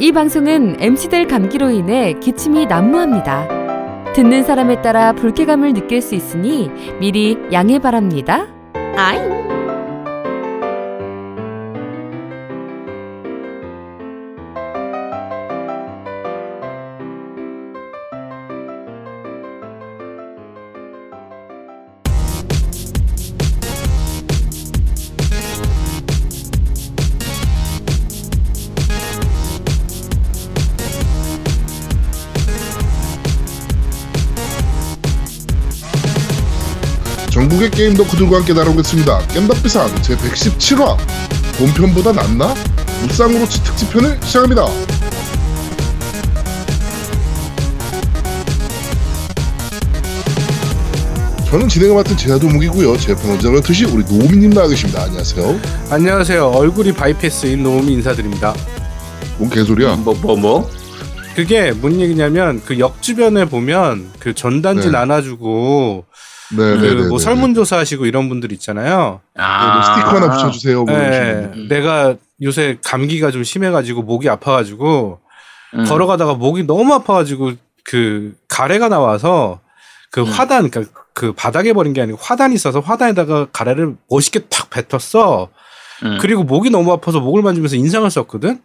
이 방송은 MC들 감기로 인해 기침이 난무합니다. 듣는 사람에 따라 불쾌감을 느낄 수 있으니 미리 양해 바랍니다. 아잉! 게임 덕후들과 함께 다뤄보겠습니다. 겜덕비상 제 117화 본편보다 낫나? 무쌍으로 특집편을 시작합니다. 저는 진행을 맡은 제아도목이고요. 제 편원장을 드시 우리 노미님 나와 계십니다. 안녕하세요. 안녕하세요. 얼굴이 바이패스인 노미 인사드립니다. 뭔 개소리야? 뭐 뭐 뭐? 그게 뭔 얘기냐면 그 역 주변에 보면 그 전단지 네. 나눠주고. 그뭐 설문조사 하시고 이런 분들 있잖아요. 뭐 스티커 하나 붙여주세요. 뭐 네, 분들. 내가 요새 감기가 좀 심해가지고 목이 아파가지고 음. 걸어가다가 목이 너무 아파가지고 그 가래가 나와서 그 음. 화단 그러니까 그 바닥에 버린 게 아니고 화단이 있어서 화단에다가 가래를 멋있게 탁 뱉었어. 음. 그리고 목이 너무 아파서 목을 만지면서 인상을 썼거든.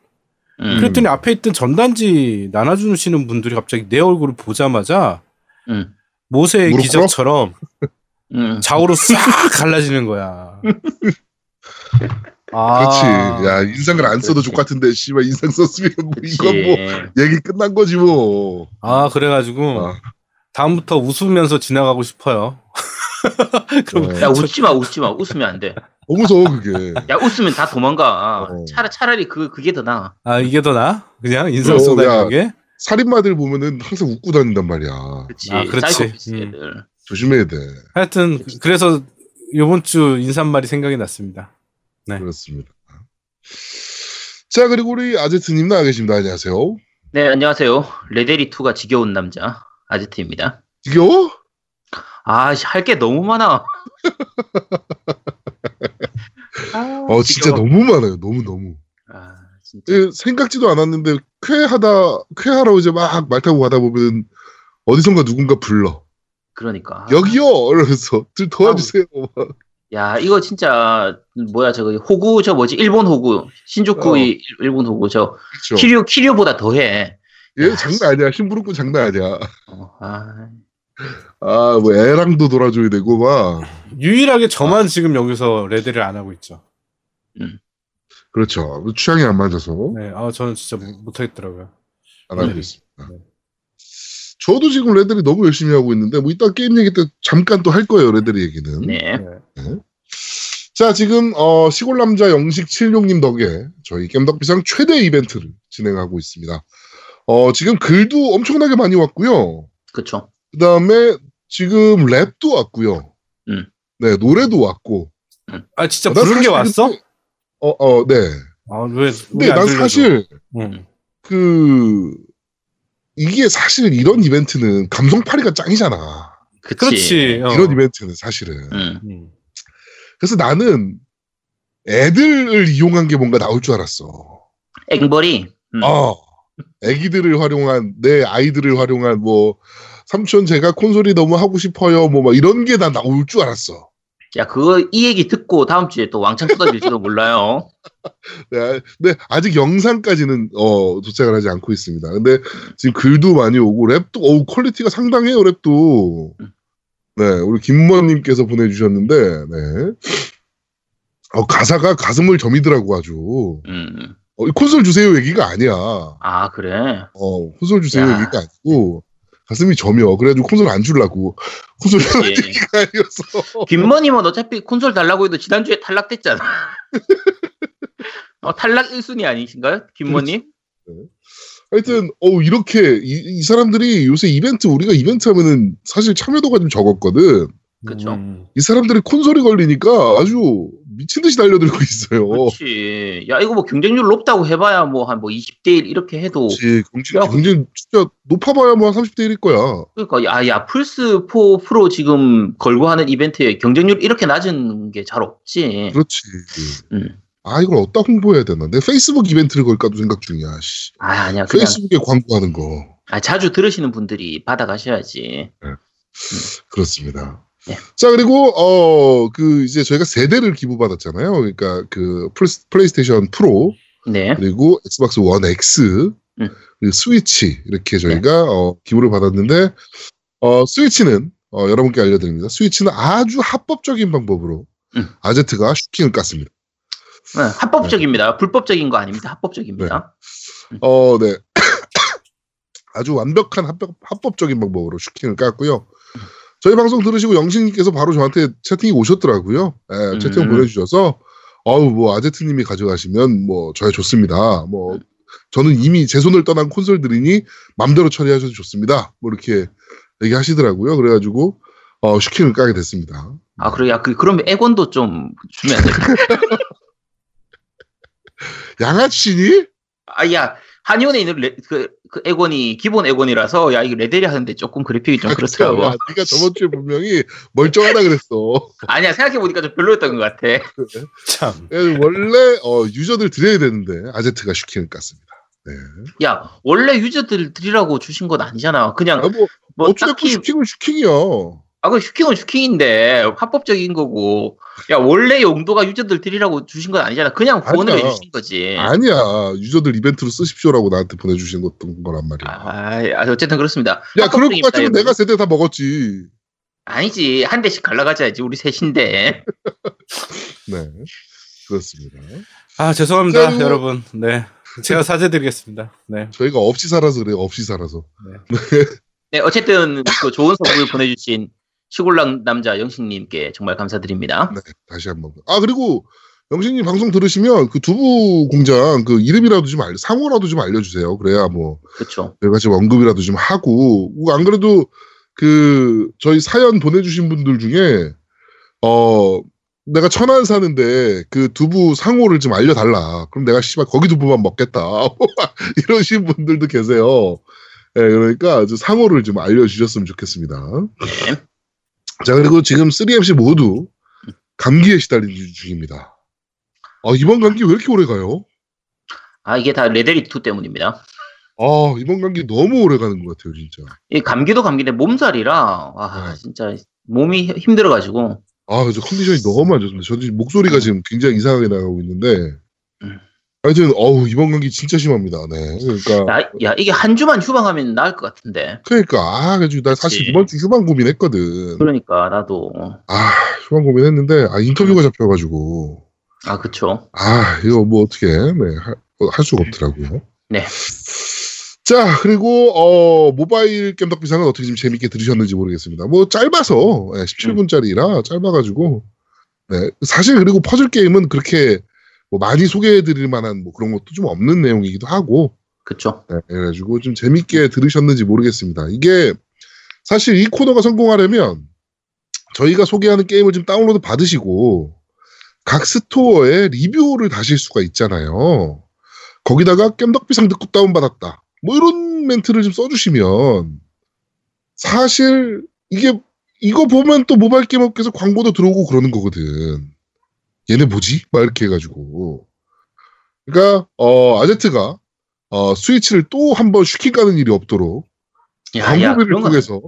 음. 그랬더니 앞에 있던 전단지 나눠주시는 분들이 갑자기 내 얼굴을 보자마자 음. 모세의 기적처럼 음. 좌우로 싹 갈라지는 거야. 아, 그렇지. 야 인상을 안 써도 족 같은데 씨발 인상 썼으면 뭐 이건 뭐. 얘기 끝난 거지 뭐. 아 그래가지고 아. 다음부터 웃으면서 지나가고 싶어요. 그럼 어. 야 웃지 마 웃지 마 웃으면 안 돼. 너무 무서워 그게. 야 웃으면 다 도망가. 어. 차라 차라리 그 그게 더 나. 아 이게 더 나? 그냥 인상 어, 쏟아 야. 그게? 살인마들 보면은 항상 웃고 다닌단 말이야. 그렇지. 아, 그렇지. 음. 조심해야 돼. 하여튼 그래서 요번 주 인사말이 생각이 났습니다. 네. 그렇습니다. 자 그리고 우리 아제트님 나와 계십니다. 안녕하세요. 네 안녕하세요. 레데리 2가 지겨운 남자 아지트입니다. 지겨워? 아할 게 너무 많아. 아, 어 진짜 지겨워. 너무 많아요. 너무 너무. 아 진짜. 예, 생각지도 않았는데 쾌하다 쾌하라고 이제 막 말 타고 가다 보면 어디선가 누군가 불러 그러니까. 여기요 이러면서 좀 도와주세요. 막. 야 이거 진짜 뭐야 저거 호구 저 뭐지 일본 호구 신주쿠의 일본 호구 저 어. 그렇죠. 키류 키류보다 더해. 얘 장난 아니야. 심부름꾼 장난 아니야. 어, 아, 아 뭐 애랑도 돌아줘야 되고 막 유일하게 저만 지금 여기서 레드를 안 하고 있죠. 그렇죠. 취향이 안 맞아서 네, 아 저는 진짜 못- 못하겠더라고요. 안 하고 네. 저도 지금 레들이 너무 열심히 하고 있는데 뭐 이따 게임 얘기 때 잠깐 또 할 거예요. 레들이 얘기는. 네. 네. 자 지금 어, 시골 남자 영식 76님 덕에 저희 겜덕비상 최대 이벤트를 진행하고 있습니다. 어, 지금 글도 엄청나게 많이 왔고요. 그쵸. 그 다음에 지금 랩도 왔고요. 음. 네 노래도 왔고. 아 진짜 난 부른 게 왔어? 어, 어, 네. 아 왜 근데 난 사실 응. 그 이게 사실 이런 이벤트는 감성파리가 짱이잖아. 그치. 그렇지. 어. 이런 이벤트는 사실은. 응. 음. 그래서 나는 애들을 이용한 게 뭔가 나올 줄 알았어. 앵벌이. 음. 어. 애기들을 활용한 내 아이들을 활용한 뭐 삼촌 제가 콘솔이 너무 하고 싶어요 뭐 막 이런 게난 나올 줄 알았어. 야, 그거, 이 얘기 듣고 다음 주에 또 왕창 쏟아질지도 몰라요. 네, 근데 아직 영상까지는 어 도착을 하지 않고 있습니다. 근데 지금 글도 많이 오고 랩도 어우 퀄리티가 상당해요 랩도. 네, 우리 김무원님께서 보내주셨는데 네. 어 가사가 가슴을 저미더라고 아주. 음. 어, 이 콘솔 주세요 얘기가 아니야. 아, 그래. 어 콘솔 주세요 야. 얘기가 아니고 가슴이 저며. 그래가지고 콘솔 안 주려고 콘솔. 얘기가 아니었어. 김머님은 어차피 콘솔 달라고 해도 지난주에 탈락됐잖아. 어, 탈락 1순위 아니신가요? 김머님? 하여튼 어 이렇게 이, 이 사람들이 요새 이벤트 우리가 이벤트 하면은 사실 참여도가 좀 적었거든. 그쵸. 음. 이 사람들이 콘솔이 걸리니까 아주 미친 듯이 달려들고 있어요. 그렇지. 야, 이거 뭐 경쟁률 높다고 해봐야 뭐 한 뭐 20대 1 이렇게 해도. 그렇지. 경쟁, 야, 경쟁 진짜 높아봐야 뭐 한 30대 1일 거야. 그러니까, 야, 야, 플스 4 프로 지금 걸고 하는 이벤트에 경쟁률 이렇게 낮은 게 잘 없지. 그렇지. 음. 아 이걸 어디다 홍보해야 되나? 내 페이스북 이벤트를 걸까도 생각 중이야. 씨. 아 아니야 그냥 페이스북에 광고하는 거 아, 자주 들으시는 분들이 받아가셔야지. 그렇습니다. 네. 자 그리고 어 그 이제 저희가 세 대를 기부받았잖아요. 그러니까 그 플레이- 플레이스테이션 프로 네. 그리고 엑스박스 원 X 음. 그리고 스위치 이렇게 저희가 어, 기부를 받았는데 어, 스위치는 어, 여러분께 알려드립니다. 스위치는 아주 합법적인 방법으로 음. 아제트가 슈킹을 깠습니다. 네, 합법적입니다. 불법적인 거 아닙니다. 합법적입니다. 어, 네. 아주 완벽한 합법, 합법적인 방법으로 슈킹을 깠고요. 저희 방송 들으시고 영신님께서 바로 저한테 채팅이 오셨더라고요. 예, 채팅 음. 보내주셔서 어우 뭐 아제트님이 가져가시면 뭐 저야 좋습니다. 뭐 저는 이미 제 손을 떠난 콘솔들이니 맘대로 처리하셔도 좋습니다. 뭐 이렇게 얘기하시더라고요. 그래가지고 어, 슈킹을 까게 됐습니다. 아, 그래, 야, 그, 그럼 에곤도 좀 주면 안 될까? 양아치니? 아, 야, 한의원에 있는 레, 그, 그 에곤이 기본 에곤이라서, 야, 이거 레데리 하는데 조금 그래픽이 좀 그렇더라고. 야, 네가 저번 주에 분명히 멀쩡하다 그랬어. 아니야, 생각해 보니까 좀 별로였던 것 같아. 참. 예, 원래 어, 유저들 드려야 되는데 아제트가 슈킹을 깠습니다. 네. 야, 원래 유저들 드리라고 주신 건 아니잖아. 그냥, 아, 뭐, 뭐, 어찌됐건 딱히, 슈킹은 슈킹이야. 아, 그 슈킹은 슈킹인데, 합법적인 거고. 야, 원래 용도가 유저들 드리라고 주신 건 아니잖아. 그냥 후원을 아니야. 해주신 거지. 아니야. 유저들 이벤트로 쓰십시오라고 나한테 보내주신 것던 거란 말이야. 아, 아, 어쨌든 그렇습니다. 야, 그럴 것 같으면. 내가 세대 다 먹었지. 아니지. 한 대씩 갈라가자지. 우리 셋인데. 네. 그렇습니다. 아 죄송합니다 그리고- 여러분. 네. 제가 사죄드리겠습니다. 네. 저희가 없이 살아서 그래요. 없이 살아서. 네, 어쨌든 그 좋은 선물 보내주신 시골랑 남자 영식님께 정말 감사드립니다. 네. 다시 한 번. 아, 그리고 영신님 방송 들으시면 그 두부 공장 그 이름이라도 좀 알려, 상호라도 좀 알려주세요. 그래야 뭐 그렇죠. 저희가 지금 언급이라도 좀 하고 뭐안 그래도 그 저희 사연 보내주신 분들 중에 어 내가 천안 사는데 그 두부 상호를 좀 알려달라. 그럼 내가 씨발 거기 두부만 먹겠다. 이러신 분들도 계세요. 예, 그러니까 저 상호를 좀 알려주셨으면 좋겠습니다. 네. 자 그리고 지금 3MC 모두 감기에 시달리는 중입니다. 아 이번 감기 왜 이렇게 오래 가요? 아, 이게 다 레데리2 때문입니다. 아 이번 감기 너무 오래 가는 것 같아요 진짜. 이 감기도 감기인데 몸살이라, 와, 네. 진짜 몸이 힘들어가지고. 아, 그래서 컨디션이 너무 안 좋습니다. 저도 목소리가 지금 굉장히 이상하게 나가고 있는데. 음. 하여튼, 어우, 이번 감기 진짜 심합니다. 네. 그러니까, 야, 야, 이게 한 주만 휴방하면 나을 것 같은데. 그러니까, 아, 그래가지고 나 사실 그치. 이번 주 휴방 고민했거든. 그러니까, 나도. 아, 휴방 고민했는데, 아, 인터뷰가 잡혀가지고, 아, 그쵸. 아, 이거 뭐 어떻게, 네, 할, 어, 할 수가 없더라고요. 네. 자, 그리고, 어, 모바일 겜덕 비상은 어떻게 좀 재밌게 들으셨는지 모르겠습니다. 뭐, 짧아서, 17분짜리라 짧아가지고, 네. 사실 그리고 퍼즐 게임은 그렇게 뭐 많이 소개해드릴 만한 뭐 그런 것도 좀 없는 내용이기도 하고, 그쵸. 네, 그래가지고 좀 재밌게 들으셨는지 모르겠습니다. 이게 사실 이 코너가 성공하려면 저희가 소개하는 게임을 좀 다운로드 받으시고 각 스토어에 리뷰를 다실 수가 있잖아요. 거기다가 겜덕비상 듣고 다운받았다. 뭐 이런 멘트를 좀 써주시면 사실 이게 이거 보면 또 모바일 게임 업계에서 광고도 들어오고 그러는 거거든. 얘네 뭐지? 막 이렇게 해가지고. 그러니까 어 아제트가 어, 스위치를 또 한 번 슈킹 까는 일이 없도록 거. 통해서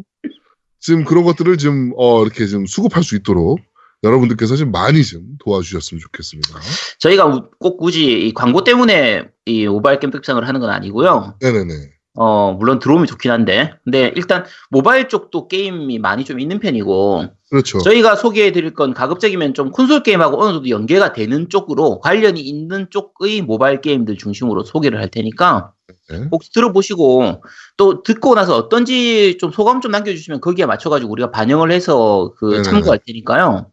지금 그런 것들을 좀 어, 이렇게 좀 수급할 수 있도록 여러분들께서 좀 많이 좀 도와주셨으면 좋겠습니다. 저희가 우- 꼭 굳이 이 광고 때문에 이 모바일 게임 픽상을 하는 건 아니고요. 네네네. 어, 물론 들어오면 좋긴 한데. 근데 일단 모바일 쪽도 게임이 많이 좀 있는 편이고, 그렇죠. 저희가 소개해 드릴 건 가급적이면 좀 콘솔 게임하고 어느 정도 연계가 되는 쪽으로 관련이 있는 쪽의 모바일 게임들 중심으로 소개를 할 테니까 네. 혹시 들어보시고 또 듣고 나서 어떤지 좀 소감 좀 남겨주시면 거기에 맞춰가지고 우리가 반영을 해서 그 네네네. 참고할 테니까요.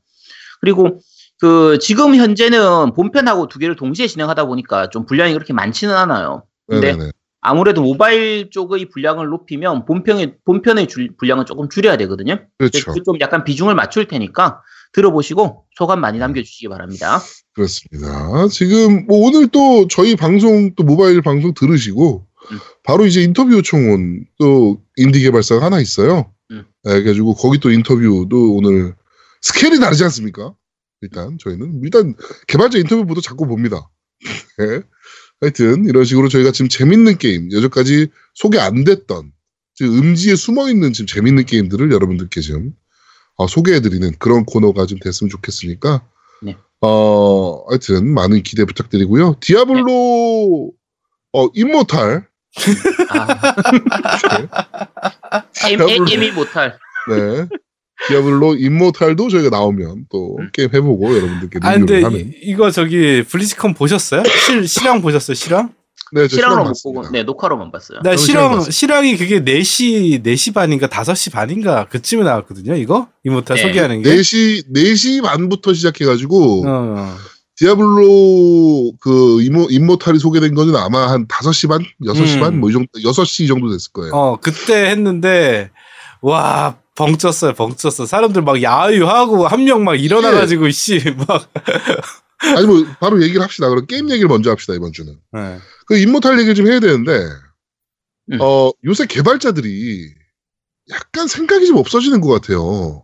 그리고 그 지금 현재는 본편하고 두 개를 동시에 진행하다 보니까 좀 분량이 그렇게 많지는 않아요. 근데 네네네. 아무래도 모바일 쪽의 분량을 높이면 본편의 본편의 줄- 분량은 조금 줄여야 되거든요. 그렇죠. 좀 약간 비중을 맞출 테니까 들어보시고 소감 많이 남겨주시기 바랍니다. 그렇습니다. 지금 뭐 오늘 또 저희 방송 또 모바일 방송 들으시고 음. 바로 이제 인터뷰 요청 온 또 인디 개발사가 하나 있어요. 음. 네, 그래가지고 거기 또 인터뷰도 오늘 스케일이 다르지 않습니까? 일단 저희는 일단 개발자 인터뷰보도 자꾸 봅니다. 네. 하여튼 이런 식으로 저희가 지금 재밌는 게임 여전까지 소개 안 됐던 지금 음지에 숨어 있는 지금 재밌는 게임들을 여러분들께 지금 어, 소개해드리는 그런 코너가 좀 됐으면 좋겠으니까 네. 어 하여튼 많은 기대 부탁드리고요. 디아블로 어 임모탈 아. 엠, 엠, 엠이 못할. 네. 디아블로 임모탈도 저희가 나오면 또 음. 게임 해보고 여러분들께 아 근데 리뷰를 하는. 이, 이거 저기 블리즈컨 보셨어요? 실 실황 보셨어요? 실황? 네, 저 실황으로 실황 못. 보고, 네, 녹화로만 봤어요. 나 저도 실황. 실황이 그게 4시 4시 반인가 5시 반인가 그쯤에 나왔거든요. 이거 이모타 네. 소개하는 게. 4시 4시 반부터 시작해가지고 어. 디아블로 그 이모 임모탈이 소개된 거는 아마 한 5시 반, 6시 음. 반, 뭐 이 정도 6시 정도 됐을 거예요. 어, 그때 했는데, 와, 벙쪘어요, 벙쪘어. 사람들 막 야유하고, 한 명 막 일어나가지고, 씨, 막. 아니 뭐 바로 얘기를 합시다. 그럼 게임 얘기를 먼저 합시다 이번 주는. 네. 그 임모탈 얘기를 좀 해야 되는데 음. 어 요새 개발자들이 약간 생각이 좀 없어지는 것 같아요.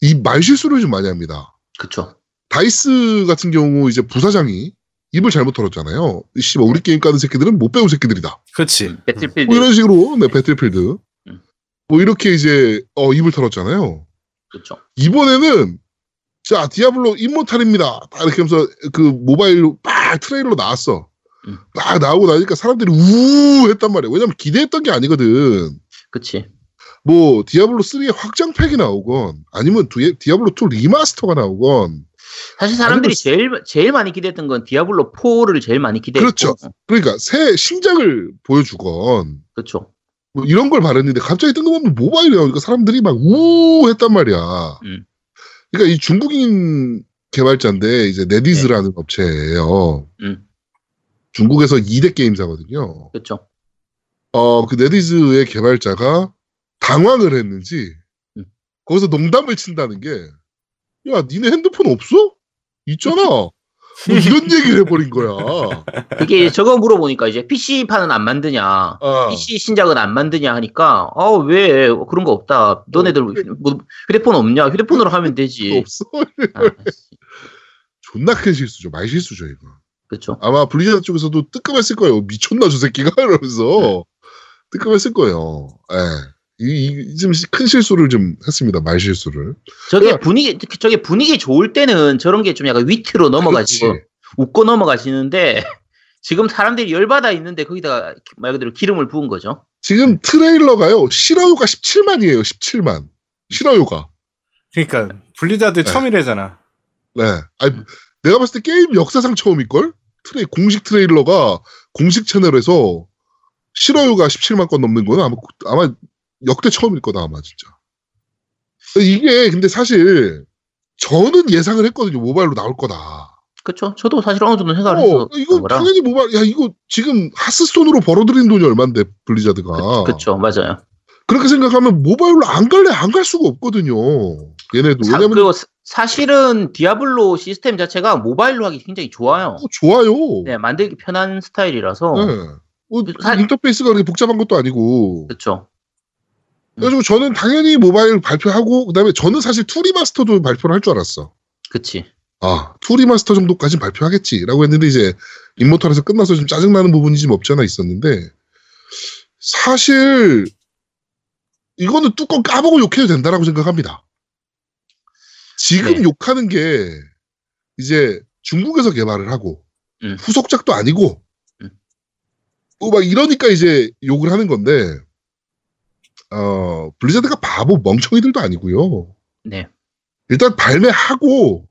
이 말실수를 좀 많이 합니다. 그쵸. 다이스 같은 경우 이제 부사장이 입을 잘못 털었잖아요. 씨발 우리 게임 까는 새끼들은 못 배운 새끼들이다. 그렇지. 음, 배틀필드. 뭐 이런 식으로 네 배틀필드 음. 뭐 이렇게 이제 어 입을 털었잖아요. 그쵸. 이번에는 자 디아블로 임모탈입니다. 딱 이렇게 하면서 그 모바일로 빡 트레일러 나왔어. 음. 딱 나오고 나니까 사람들이 우우 했단 말이야. 왜냐면 기대했던 게 아니거든. 그치. 뭐 디아블로 3의 확장팩이 나오건 아니면 디- 디아블로 2 리마스터가 나오건 사실 사람들이 아니면- 제일, 제일 많이 기대했던 건 디아블로 4를 제일 많이 기대했고. 그렇죠. 그러니까 새 신작을 보여주건 그쵸. 뭐 이런 걸 바랬는데 갑자기 뜬금없이 모바일이 나오니까 사람들이 막 우우 했단 말이야. 음. 그러니까 이 중국인 개발자인데 이제 네디즈라는 업체예요. 음. 중국에서 2대 게임사거든요. 그쵸. 어, 그 네디즈의 개발자가 당황을 했는지 음. 거기서 농담을 친다는 게 야, 니네 핸드폰 없어? 있잖아. 뭐 이런 얘기를 해버린 거야. 그게 저거 물어보니까 이제 PC판은 안 만드냐. 아, PC 신작은 안 만드냐 하니까, 아, 왜, 그런 거 없다. 너네들 뭐, 휴대폰 없냐? 휴대폰으로 하면 되지. 없어. 아, 존나 큰 실수죠. 말 실수죠, 이거. 그쵸. 아마 블리자드 쪽에서도 뜨끔했을 거예요. 미쳤나 저 새끼가 이러면서 뜨끔했을 거예요. 예. 이, 이, 좀큰 실수를 좀 했습니다. 말 실수를. 저게 그래. 분위기, 저게 분위기 좋을 때는 저런 게 좀 약간 위트로 넘어가지고, 그렇지. 웃고 넘어가시는데, 지금 사람들이 열받아 있는데 거기다가 말 그대로 기름을 부은 거죠. 지금 트레일러가요. 싫어요가 17만이에요. 17만. 싫어요가. 그러니까, 블리자드 네. 처음이래잖아. 네. 아니, 내가 봤을 때 게임 역사상 처음일 걸? 트레, 공식 트레일러가 공식 채널에서 싫어요가 17만 건 넘는 거는 아마, 아마 역대 처음일 거다, 아마, 진짜. 이게, 근데 사실, 저는 예상을 했거든요. 모바일로 나올 거다. 그쵸. 저도 사실 어느 정도 생각을 어, 해서. 이거 거라. 당연히 모바일, 야, 이거 지금 하스스톤으로 벌어들인 돈이 얼만데, 블리자드가. 그쵸. 맞아요. 그렇게 생각하면 모바일로 안 갈래 안 갈 수가 없거든요. 얘네도. 사, 왜냐면, 그리고 사- 사실은 디아블로 시스템 자체가 모바일로 하기 굉장히 좋아요. 어, 좋아요. 네, 만들기 편한 스타일이라서. 네. 뭐, 사- 인터페이스가 그렇게 복잡한 것도 아니고. 그쵸. 그래가지고 저는 당연히 모바일 발표하고, 그 다음에 저는 사실 투 리마스터도 발표를 할 줄 알았어. 그치. 아, 투 리마스터 정도까지는 발표하겠지라고 했는데, 이제, 인모탈에서 끝나서 좀 짜증나는 부분이 좀 없지 않아 있었는데, 사실, 이거는 뚜껑 까보고 욕해도 된다라고 생각합니다. 지금 네. 욕하는 게, 이제, 중국에서 개발을 하고, 음. 후속작도 아니고, 음. 뭐막 이러니까 이제 욕을 하는 건데, 어, 블리자드가 바보 멍청이들도 아니고요. 네. 일단 발매하고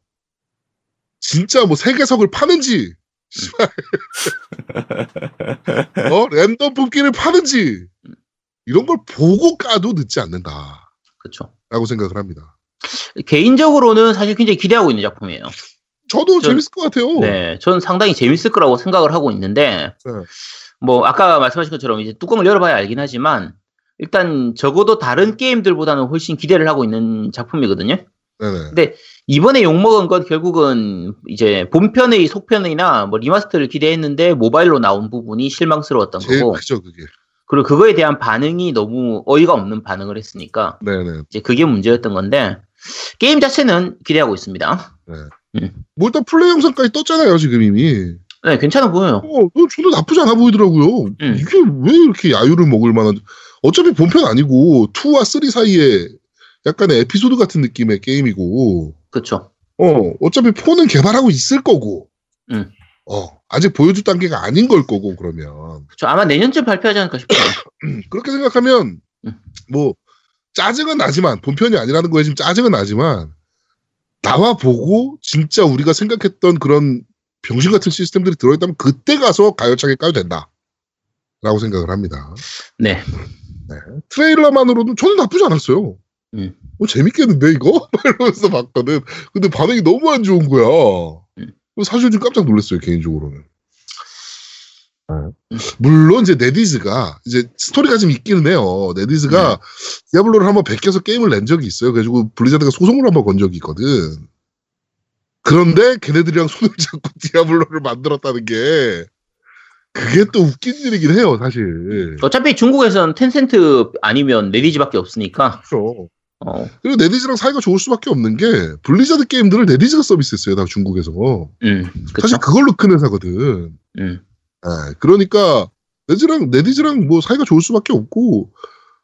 진짜 뭐 세계석을 파는지 씨발. 어 랜덤 뽑기를 파는지 이런 걸 보고 까도 늦지 않는다라고 그쵸. 생각을 합니다. 개인적으로는 사실 굉장히 기대하고 있는 작품이에요. 저도 저- 재밌을 것 같아요. 네. 저는 상당히 재밌을 거라고 생각을 하고 있는데, 네. 뭐, 아까 말씀하신 것처럼 이제 뚜껑을 열어봐야 알긴 하지만, 일단 적어도 다른 게임들보다는 훨씬 기대를 하고 있는 작품이거든요. 네네. 이번에 욕먹은 건 결국은 이제 본편의 속편이나 뭐 리마스터를 기대했는데 모바일로 나온 부분이 실망스러웠던 거고 크죠 그게. 그리고 그거에 대한 반응이 너무 어이가 없는 반응을 했으니까 네네. 이제 그게 문제였던 건데 게임 자체는 기대하고 있습니다. 뭐 일단 플레이 영상까지 떴잖아요 지금 이미. 네, 괜찮아 보여요. 어, 어, 저도 나쁘지 않아 보이더라고요. 음. 이게 왜 이렇게 야유를 먹을 만한, 어차피 본편 아니고, 2와 3 사이에 약간의 에피소드 같은 느낌의 게임이고, 그렇죠. 어, 어차피 4는 개발하고 있을 거고, 음. 어, 아직 보여줄 단계가 아닌 걸 거고, 그러면. 저 아마 내년쯤 발표하지 않을까 싶어요. 그렇게 생각하면, 음. 뭐, 짜증은 나지만, 본편이 아니라는 거에 지금 짜증은 나지만, 나와 보고, 진짜 우리가 생각했던 그런 병신 같은 시스템들이 들어있다면, 그때 가서 가열차게 까도 된다. 라고 생각을 합니다. 네. 트레일러만으로도 저는 나쁘지 않았어요. 음. 어, 재밌겠는데, 이거? 이러면서 봤거든. 근데 반응이 너무 안 좋은 거야. 음. 사실 좀 깜짝 놀랐어요, 개인적으로는. 물론 이제 넷이즈가 이제 스토리가 좀 있기는 해요. 넷이즈가 디아블로를 한번 베껴서 게임을 낸 적이 있어요. 그래가지고 블리자드가 소송을 한번 건 적이 있거든. 그런데 걔네들이랑 손을 잡고 디아블로를 만들었다는 게 그게 또 웃긴 일이긴 해요, 사실. 어차피 중국에서는 텐센트 아니면 넷이즈밖에 없으니까. 그렇죠. 어, 그리고 넷이즈랑 사이가 좋을 수밖에 없는 게 블리자드 게임들을 넷이즈가 서비스했어요, 다 중국에서. 음, 그쵸. 사실 그걸로 큰 회사거든. 음, 예, 그러니까 넷이즈랑 넷이즈랑 뭐 사이가 좋을 수밖에 없고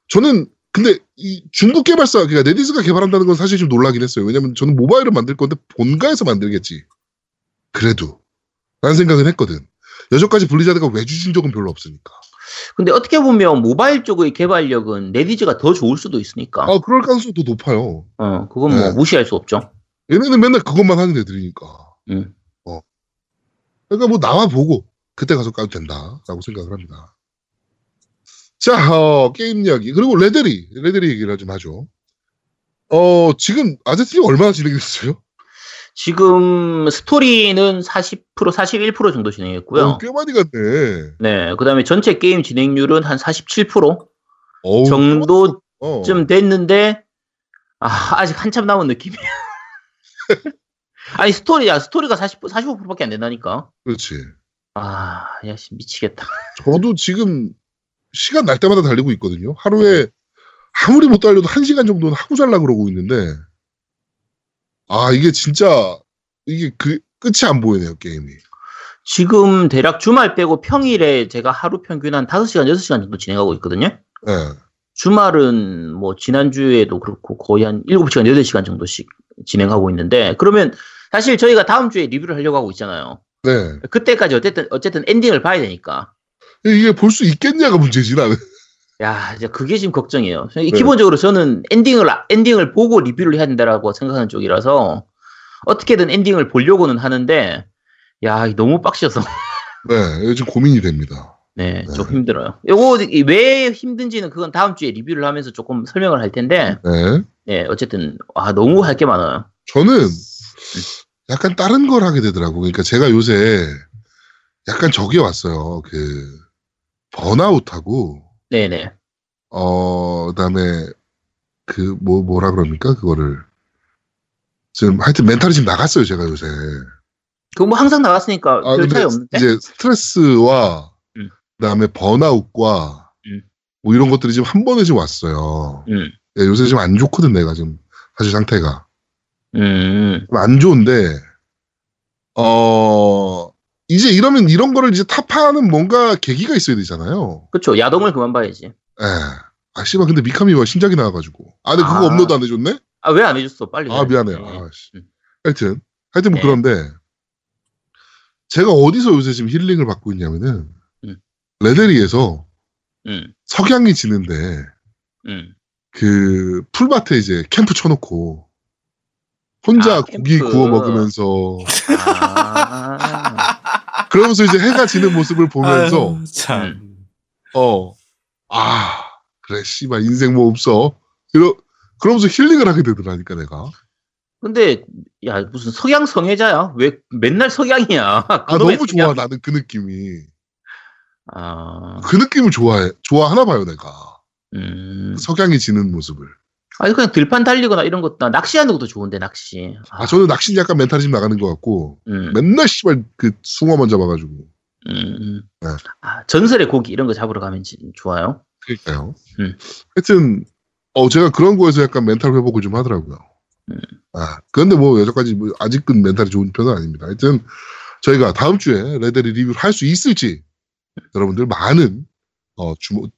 저는 근데 이 중국 개발사 그러니까 넷이즈가 개발한다는 건 사실 좀 놀라긴 했어요. 왜냐면 저는 모바일을 만들 건데 본가에서 만들겠지. 그래도 라는 생각은 했거든. 여태까지 블리자드가 외주준 적은 별로 없으니까. 근데 어떻게 보면 모바일 쪽의 개발력은 넷이즈가 더 좋을 수도 있으니까. 아 그럴 가능성도 높아요. 어, 그건 뭐 네. 무시할 수 없죠. 얘네는 맨날 그것만 하는 애들이니까. 음. 어. 그러니까 뭐 나와 보고 그때 가서 까도 된다라고 생각을 합니다. 자, 어, 게임 이야기. 그리고 레데리, 레데리 얘기를 좀 하죠. 어, 지금 아제트님 얼마나 진행됐어요? 지금 스토리는 40% 41% 정도 진행했고요. 어, 꽤 많이 갔네. 네, 그다음에 전체 게임 진행률은 한 47% 어우, 정도쯤 어. 됐는데 아, 아직 한참 남은 느낌이야. 아니 스토리야 스토리가 40 45%밖에 안 된다니까. 그렇지. 아, 야 씨, 미치겠다. 저도 지금 시간 날 때마다 달리고 있거든요. 하루에 아무리 못 달려도 한 시간 정도는 하고 잘라 그러고 있는데, 아, 이게 진짜, 이게 그, 끝이 안 보이네요, 게임이. 지금 대략 주말 빼고 평일에 제가 하루 평균 한 5시간 6시간 정도 진행하고 있거든요. 예. 주말은 뭐 지난주에도 그렇고 거의 한 7시간 8시간 정도씩 진행하고 있는데 그러면 사실 저희가 다음 주에 리뷰를 하려고 하고 있잖아요. 네. 그때까지 어쨌든 어쨌든 엔딩을 봐야 되니까. 이게 볼 수 있겠냐가 문제지, 나는. 야, 이제 그게 지금 걱정이에요. 네. 기본적으로 저는 엔딩을 엔딩을 보고 리뷰를 해야 된다라고 생각하는 쪽이라서 어떻게든 엔딩을 보려고는 하는데 야, 너무 빡셔서 네, 요즘 고민이 됩니다. 네, 네. 좀 힘들어요. 요거 왜 힘든지는 그건 다음 주에 리뷰를 하면서 조금 설명을 할 텐데 네. 네, 어쨌든 아, 너무 할 게 많아요. 저는 약간 다른 걸 하게 되더라고. 그러니까 제가 요새 약간 저기 왔어요. 그, 번아웃하고, 네, 네. 어, 그다음에 그 뭐 뭐라 그럽니까 그거를 지금 하여튼 멘탈이 지금 나갔어요 제가 요새. 그거 뭐 항상 나갔으니까 아 별 차이 없는데. 이제 스트레스와 음. 그다음에 번아웃과 음. 뭐 이런 것들이 지금 한 번에 지금 왔어요. 음. 예, 요새 지금 안 좋거든 내가 지금 사실 상태가 음. 안 좋은데 어 이제 이러면 이런 거를 이제 타파하는 뭔가 계기가 있어야 되잖아요. 그렇죠. 야동을 그만 봐야지. 예. 아 씨발 근데 미카미 와 신작이 나와가지고 아 근데 그거 아. 업로드 안 해줬네? 아, 왜 안 해줬어? 빨리. 아 해. 미안해요. 네. 아, 씨. 음. 하여튼 하여튼 뭐 네. 그런데 제가 어디서 요새 지금 힐링을 받고 있냐면은 음. 레데리에서 음. 석양이 지는데 음. 그 풀밭에 이제 캠프 쳐놓고 혼자 아, 고기 캠프. 구워 먹으면서 아. 그러면서 이제 해가 지는 모습을 보면서 아유, 참. 어 아 그래 씨발 인생 뭐 없어 이러 그러면서 힐링을 하게 되더라니까 내가 근데 야 무슨 석양 성애자야? 왜 맨날 석양이야? 아 너무. 좋아 나는 그 느낌이 아, 그 느낌을 좋아해 좋아하나 봐요 내가 음. 석양이 지는 모습을 아니 그냥 들판 달리거나 이런 것도 나 낚시하는 것도 좋은데 낚시. 아 저는 낚시는 약간 멘탈이 좀 나가는 것 같고 음. 맨날 씨발 그 숭어만 잡아가지고 음. 네. 아, 전설의 고기 이런 거 잡으러 가면 진- 좋아요. 그러니까요 음. 하여튼 어 제가 그런 거에서 약간 멘탈 회복을 좀 하더라고요 아, 그런데 뭐 여태까지 뭐 아직은 멘탈이 좋은 편은 아닙니다. 하여튼 저희가 다음 주에 레데리 리뷰를 할 수 있을지 여러분들 많은 어 주목 또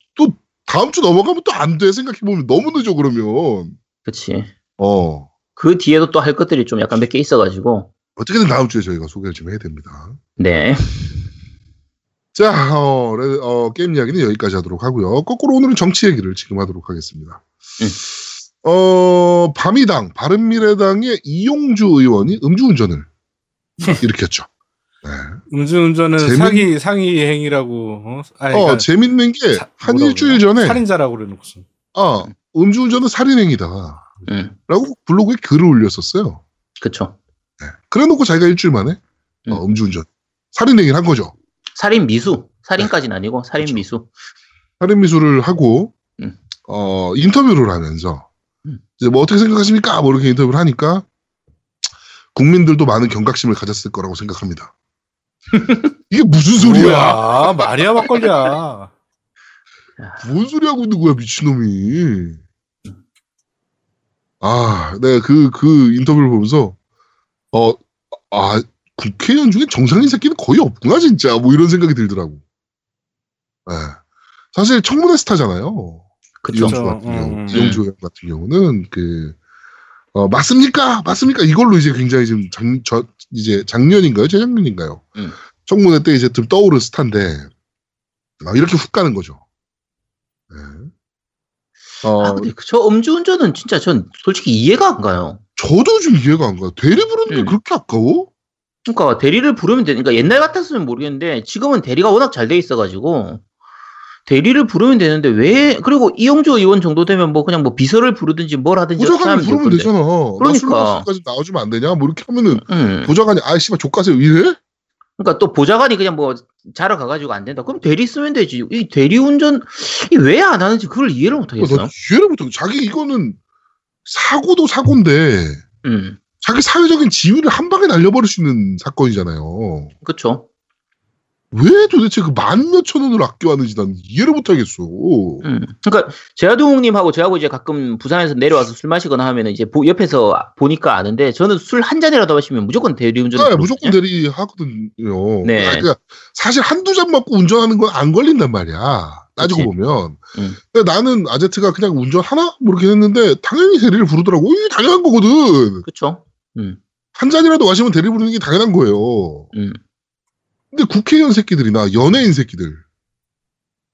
다음 주 넘어가면 또 안 돼 생각해 보면 너무 늦어 그러면 그치. 어 그 뒤에도 또 할 것들이 좀 약간 몇 개 있어가지고. 어떻게든 다음 주에 저희가 소개를 좀 해야 됩니다. 네. 자, 어, 레- 어, 게임 이야기는 여기까지 하도록 하고요. 거꾸로 오늘은 정치 얘기를 지금 하도록 하겠습니다. 음. 어, 바미당, 바른미래당의 이용주 의원이 음주운전을 일으켰죠. 네. 음주운전은 재밌- 사기 상위 행위라고. 어, 아니, 어, 그러니까 재밌는 게 사- 한 일주일? 전에 살인자라고 그래놓고서. 아, 음주운전은 살인행위다. 음. 라고 블로그에 글을 올렸었어요. 그쵸. 네. 그래 놓고 자기가 일주일 만에 어, 음주운전. 살인행위를 한 거죠. 살인 미수. 살인까지는 아니고 살인 그쵸. 미수. 살인 미수를 하고, 음. 어, 인터뷰를 하면서, 음. 이제 뭐 어떻게 생각하십니까? 뭐 이렇게 인터뷰를 하니까, 국민들도 많은 경각심을 가졌을 거라고 생각합니다. 이게 무슨 소리야? 말이야 막걸리야. 뭔 소리 하고 있는 거야, 미친놈이. 아, 내가 그, 그 인터뷰를 보면서, 어, 아, 국회의원 중에 정상인 새끼는 거의 없구나, 진짜. 뭐 이런 생각이 들더라고. 예. 사실 청문회 스타잖아요. 그쵸. 이용주 그쵸. 같은 경우, 음, 음. 같은 경우는 그, 어, 맞습니까? 맞습니까? 이걸로 이제 굉장히 지금 작, 저, 이제 작년인가요? 재작년인가요? 음. 청문회 때 이제 좀 떠오른 스타인데, 아, 이렇게 훅 가는 거죠. 네. 어, 아, 근데 저 음주운전은 진짜 전 솔직히 이해가 안 가요. 저도 좀 이해가 안 가요. 대리 부르는 게 음. 그렇게 아까워? 그러니까 대리를 부르면 되니까 옛날 같았으면 모르겠는데 지금은 대리가 워낙 잘 돼 있어가지고 대리를 부르면 되는데 왜 그리고 이용주 의원 정도 되면 뭐 그냥 뭐 비서를 부르든지 뭘 하든지 될 부르면. 되잖아. 그러니까. 마시기까지 나와주면 안 되냐? 뭐 이렇게 하면은 음. 보좌관이 아이 씨발 족가세요 이래? 그러니까 또 보좌관이 그냥 뭐 자러 가가지고 안 된다. 그럼 대리 쓰면 되지. 이 대리 운전 왜안 하는지 그걸 이해를 못 하겠어. 나 이해를 못하고 자기 이거는 사고도 사고인데 음, 자기 사회적인 지위를 한 방에 날려버릴 수 있는 사건이잖아요. 그렇죠. 왜 도대체 그 만 몇천 원을 아껴왔는지 난 이해를 못하겠어. 음. 그러니까 제아동님하고 저하고 이제 가끔 부산에서 내려와서 술 마시거나 하면 이제 보- 옆에서 보니까 아는데 저는 술 한 잔이라도 마시면 무조건 대리 운전. 네, 무조건 대리 하거든요. 네. 아, 그러니까 사실 한두 잔 먹고 운전하는 건 안 걸린단 말이야. 따지고 그치. 보면. 음. 근데 나는 아제트가 그냥 운전하나? 뭐 이렇게 했는데 당연히 대리를 부르더라고. 이게 당연한 거거든. 그렇죠. 음, 한 잔이라도 마시면 대리 부르는 게 당연한 거예요. 음. 근데 국회의원 새끼들이나 연예인 새끼들.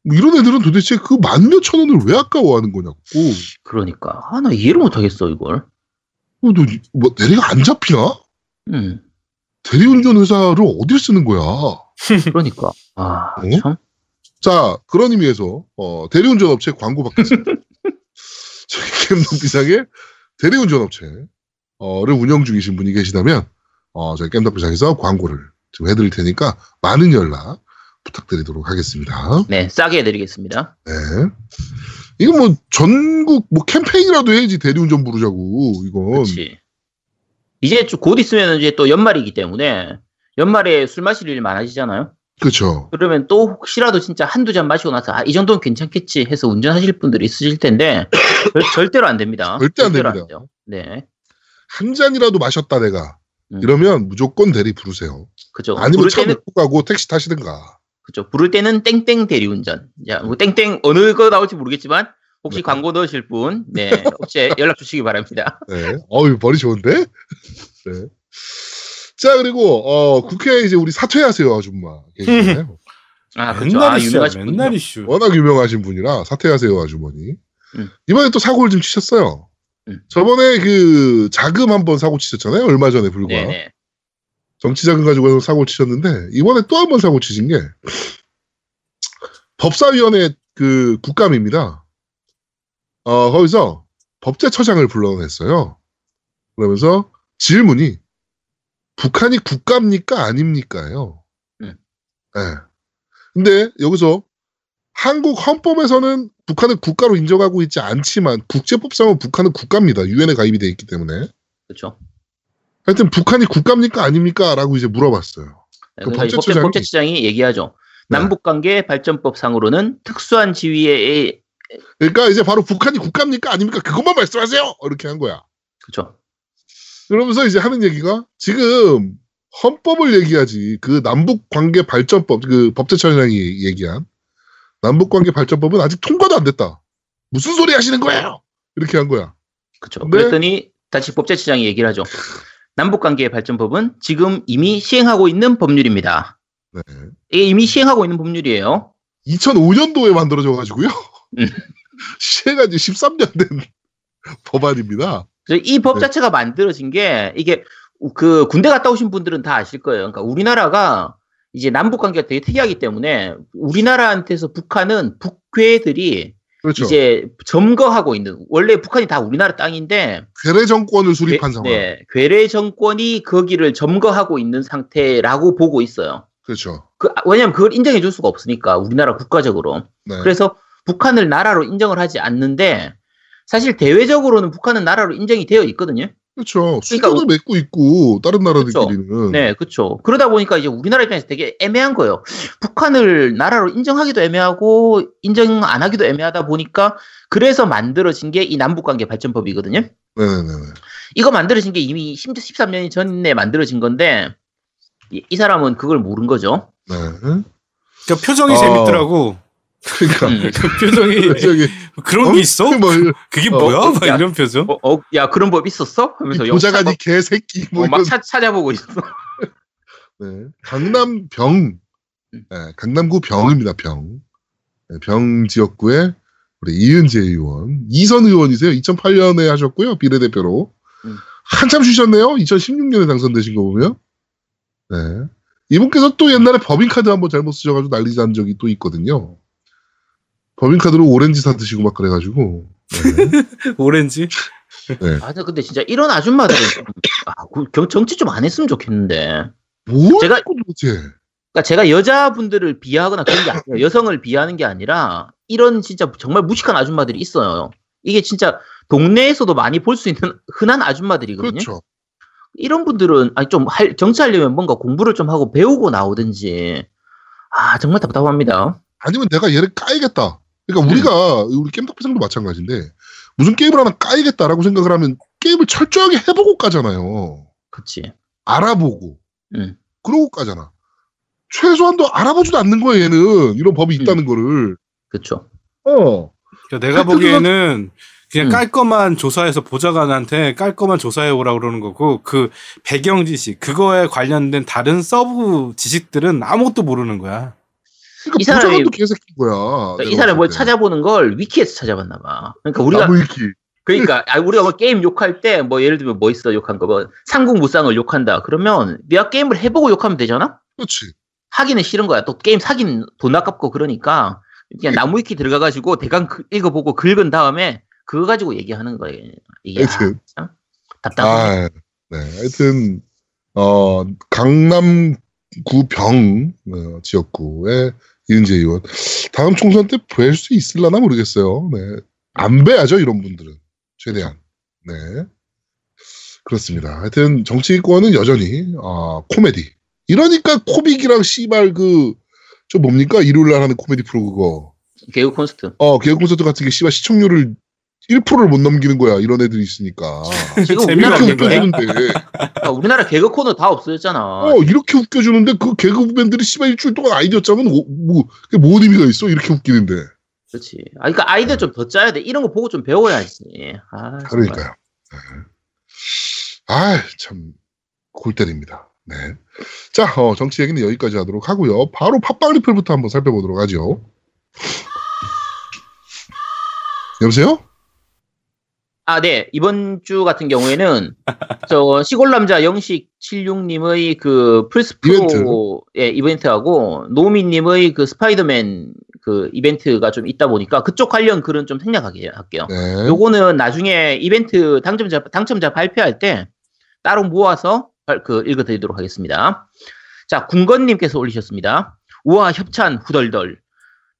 뭐 이런 애들은 도대체 그 만 몇천 원을 왜 아까워하는 거냐고. 그러니까 아 나 이해를 못 하겠어 이걸. 어, 너, 이- 뭐, 대리가 안 잡히나? 음, 대리운전 회사를 어딜 쓰는 거야? 그러니까 아 어? 참. 자, 그런 의미에서, 어, 대리운전 업체 광고 받겠습니다. 저희 겜덕 비상에 대리운전 업체를 운영 중이신 분이 계시다면, 어, 저희 겜덕 비상에서 광고를 좀 해드릴 테니까 많은 연락 부탁드리도록 하겠습니다. 네 싸게 해드리겠습니다. 네. 이거 뭐 전국 뭐 캠페인이라도 해야지 대리운전 부르자고, 이건. 그렇지. 이제 좀곧 있으면 이제 또 연말이기 때문에 연말에 술 마실 일 많아지잖아요. 그쵸. 그러면 또 혹시라도 진짜 한두 잔 마시고 나서 아, 이 정도는 괜찮겠지 해서 운전하실 분들이 있으실 텐데 절, 대로안 됩니다. 절대 안 됩니다. 돼요. 네. 한 잔이라도 마셨다, 내가. 음. 이러면 무조건 대리 부르세요. 그죠. 아니면 부를 차 때는 가고 택시 타시든가. 그죠. 부를 때는 땡땡 대리운전. 자, 뭐 땡땡 어느 거 나올지 모르겠지만 혹시 네. 광고 넣으실 분, 네, 혹시 연락 주시기 바랍니다. 네. 어우, 머리 좋은데? 네. 자, 그리고, 어, 국회에 이제 우리 사퇴하세요, 아줌마. 계시잖아요. 아, 그렇죠. 맨날 아, 유명하신 분. 맨날 이슈. 워낙 유명하신 분이라 사퇴하세요, 아주머니. 음. 이번에 또 사고를 좀 치셨어요. 음. 저번에 그 자금 한 번 사고 치셨잖아요. 얼마 전에 불과. 네네. 정치 자금 가지고 사고 치셨는데, 이번에 또 한 번 사고 치신 게, 법사위원회 그 국감입니다. 어, 거기서 법제처장을 불러냈어요. 그러면서 질문이, 북한이 국가입니까? 아닙니까요? 음. 예. 근데 여기서 한국 헌법에서는 북한을 국가로 인정하고 있지 않지만 국제법상은 북한은 국가입니다. 유엔에 가입이 돼 있기 때문에. 그렇죠. 하여튼 북한이 국가입니까? 아닙니까? 라고 이제 물어봤어요. 그 그러니까 이 법제처장이- 법제처장이 얘기하죠. 네. 남북관계 발전법상으로는 특수한 지위에 그러니까 이제 바로 북한이 국가입니까? 아닙니까? 그것만 말씀하세요! 이렇게 한 거야. 그렇죠. 그러면서 이제 하는 얘기가 지금 헌법을 얘기하지 그 남북 관계 발전법 그 법제처장이 얘기한 남북 관계 발전법은 아직 통과도 안 됐다. 무슨 소리 하시는 거예요? 이렇게 한 거야. 그렇죠. 네. 그랬더니 다시 법제처장이 얘기를 하죠. 남북관계 발전법은 지금 이미 시행하고 있는 법률입니다. 네. 이게 이미 시행하고 있는 법률이에요. 2005년도에 만들어져 가지고요. 음. 시행한 지 13년 된 법안입니다. 그래서 이법 네. 자체가 만들어진 게 이게 그 군대 갔다 오신 분들은 다 아실 거예요. 그러니까 우리나라가 이제 남북 관계가 되게 특이하기 때문에 우리나라한테서 북한은 북괴들이 그렇죠. 이제 점거하고 있는 원래 북한이 다 우리나라 땅인데 괴뢰 정권을 수립한 괴- 상황. 네, 괴뢰 정권이 거기를 점거하고 있는 상태라고 보고 있어요. 그렇죠. 그, 왜냐면 그걸 인정해 줄 수가 없으니까 우리나라 국가적으로. 네. 그래서 북한을 나라로 인정을 하지 않는데 사실 대외적으로는 북한은 나라로 인정이 되어 있거든요. 그렇죠. 그러니까 수교도 맺고 있고 다른 나라들끼리는 네, 그렇죠. 그러다 보니까 이제 우리나라 입장에서 되게 애매한 거예요. 북한을 나라로 인정하기도 애매하고 인정 안 하기도 애매하다 보니까 그래서 만들어진 게 이 남북관계 발전법이거든요. 네네네. 이거 만들어진 게 이미 13년이 전에 만들어진 건데 이, 이 사람은 그걸 모른 거죠. 네. 그러니까 표정이 어. 재밌더라고. 그러니까 음. 그 표정이 저기 그런 어? 게 있어? 뭐 그게 어, 뭐야? 어, 막 야. 이런 표정. 어, 어, 야 그런 법 있었어? 하면서 보자가니 개새끼 뭐 어, 막 이런 차, 찾아보고 있어. 네. 강남 병, 네, 강남구 병입니다. 병. 네, 병 지역구의 우리 이은재 의원, 이선 의원이세요. 2008년에 하셨고요. 비례대표로. 음. 한참 쉬셨네요. 2016년에 당선되신 거 보면. 네. 이분께서 또 옛날에 법인카드 한번 잘못 쓰셔가지고 난리 난 적이 또 있거든요. 법인카드로 오렌지 사 드시고 막 그래가지고. 네. 오렌지. 아, 근데 진짜 이런 아줌마들은 좀, 아, 그 경- 정치 좀 안 했으면 좋겠는데. 뭘 제가- 도대체. 그러니까 제가 여자분들을 비하하거나 그런 게 아니라 여성을 비하하는 게 아니라 이런 진짜 정말 무식한 아줌마들이 있어요. 이게 진짜 동네에서도 많이 볼 수 있는 흔한 아줌마들이거든요. 그렇죠. 이런 분들은 아니 좀 할, 정치하려면 뭔가 공부를 좀 하고 배우고 나오든지 아 정말 답답합니다. 아니면 내가 얘를 까이겠다. 그러니까 음. 우리가 우리 겜덕비상도 마찬가지인데 무슨 게임을 하나 까이겠다라고 생각을 하면 게임을 철저하게 해보고 까잖아요. 그치. 알아보고 음. 그러고 까잖아. 최소한도 알아보지도 않는 거야 얘는 이런 법이 음. 있다는 거를. 그쵸. 어. 그러니까 내가 그- 보기에는 그냥 음. 깔끔한 조사해서 보좌관한테 깔끔한 조사해 오라 그러는 거고 그 배경 지식 그거에 관련된 다른 서브 지식들은 아무것도 모르는 거야. 그러니까 이 사람이- 보좌관도 개새끼인 거야. 그러니까 이 사람이 뭘. 찾아보는 걸 위키에서 찾아봤나 봐. 그러니까 우리가 나무위키. 그러니까 아, 우리가 뭐 게임 욕할 때 뭐 예를 들면 뭐 있어 욕한 거뭐 삼국무쌍을 욕한다. 그러면 내가 게임을 해보고 욕하면 되잖아. 그렇지. 하기는 싫은 거야. 또 게임 사긴 돈 아깝고 그러니까 그냥 나무 위키 들어가가지고 대강 그- 읽어보고 긁은 다음에 그거 가지고 얘기하는 거예요. 이게 아, 하여튼. 참 답답해. 아, 네. 하여튼 어 강남구 병 어, 지역구의 이은재 의원 다음 총선 때 뵐 수 있을라나 모르겠어요. 네. 안 뵈야죠 이런 분들은 최대한. 네. 그렇습니다. 하여튼 정치권은 여전히 어, 코미디. 이러니까 코빅이랑 씨발 그 저 뭡니까 일요일 날 하는 코미디 프로 그거. 개그 콘서트. 어 개그 콘서트 같은 게 씨발 시청률을 1%를 못 넘기는 거야 이런 애들이 있으니까. 지금 재미가 우리나라 개그? 웃겨주는데 그러니까 우리나라 개그 코너 다 없어졌잖아. 어 이렇게 웃겨주는데 그 개그맨들이 씨발 일주일 동안 아이디어 짜면 뭐, 뭐 그게 뭔 의미가 있어 이렇게 웃기는데 그렇지. 아, 그러니까 아이디어 좀 더 짜야 돼. 이런 거 보고 좀 배워야지. 아. 그러니까요 아참 골 때립니다 네 자 어, 정치 얘기는 여기까지 하도록 하고요 바로 팟빵 리플부터 한번 살펴보도록 하죠 여보세요 아, 네. 이번 주 같은 경우에는 저 시골 남자 영식 76님의 그 플스 프로 이벤트. 예, 이벤트하고 노미 님의 그 스파이더맨 그 이벤트가 좀 있다 보니까 그쪽 관련 글은 좀 생략하게 할게요. 네 요거는 나중에 이벤트 당첨자 당첨자 발표할 때 따로 모아서 발- 그 읽어 드리도록 하겠습니다. 자, 군건 님께서 올리셨습니다. 우와 협찬 후덜덜.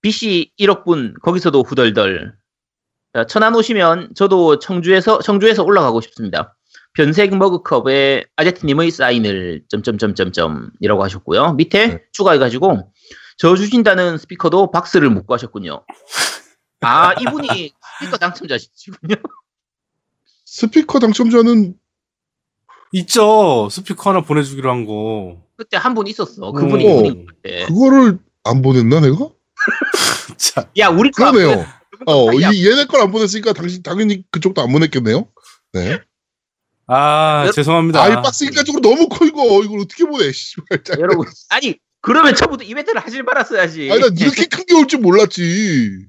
BC 1억 분 거기서도 후덜덜. 자, 천안 오시면 저도 청주에서 청주에서 올라가고 싶습니다. 변색 머그컵에 아제트님의 사인을 점점점점점이라고 하셨고요. 밑에 네. 추가해가지고 저 주신다는 스피커도 박스를 묻고 하셨군요. 아 이분이 스피커 당첨자시군요. 스피커 당첨자는 있죠. 스피커 하나 보내주기로 한 거. 그때 한 분 있었어. 그분이 어. 이분인 것 같아. 그거를 안 보냈나 내가? 자, 야 우리 거 그러네요. 어, 야, 이 얘네 걸 안 보냈으니까 당신 당연히 그쪽도 안 보냈겠네요. 네. 아 죄송합니다. 아, 이 박스 인간적으로 너무 커 이거. 이걸 어떻게 보내? 씨발. 짜- 여러분 아니 그러면 처음부터 이벤트를 하질 말았어야지. 아니 난 이렇게 큰 게 올 줄 몰랐지.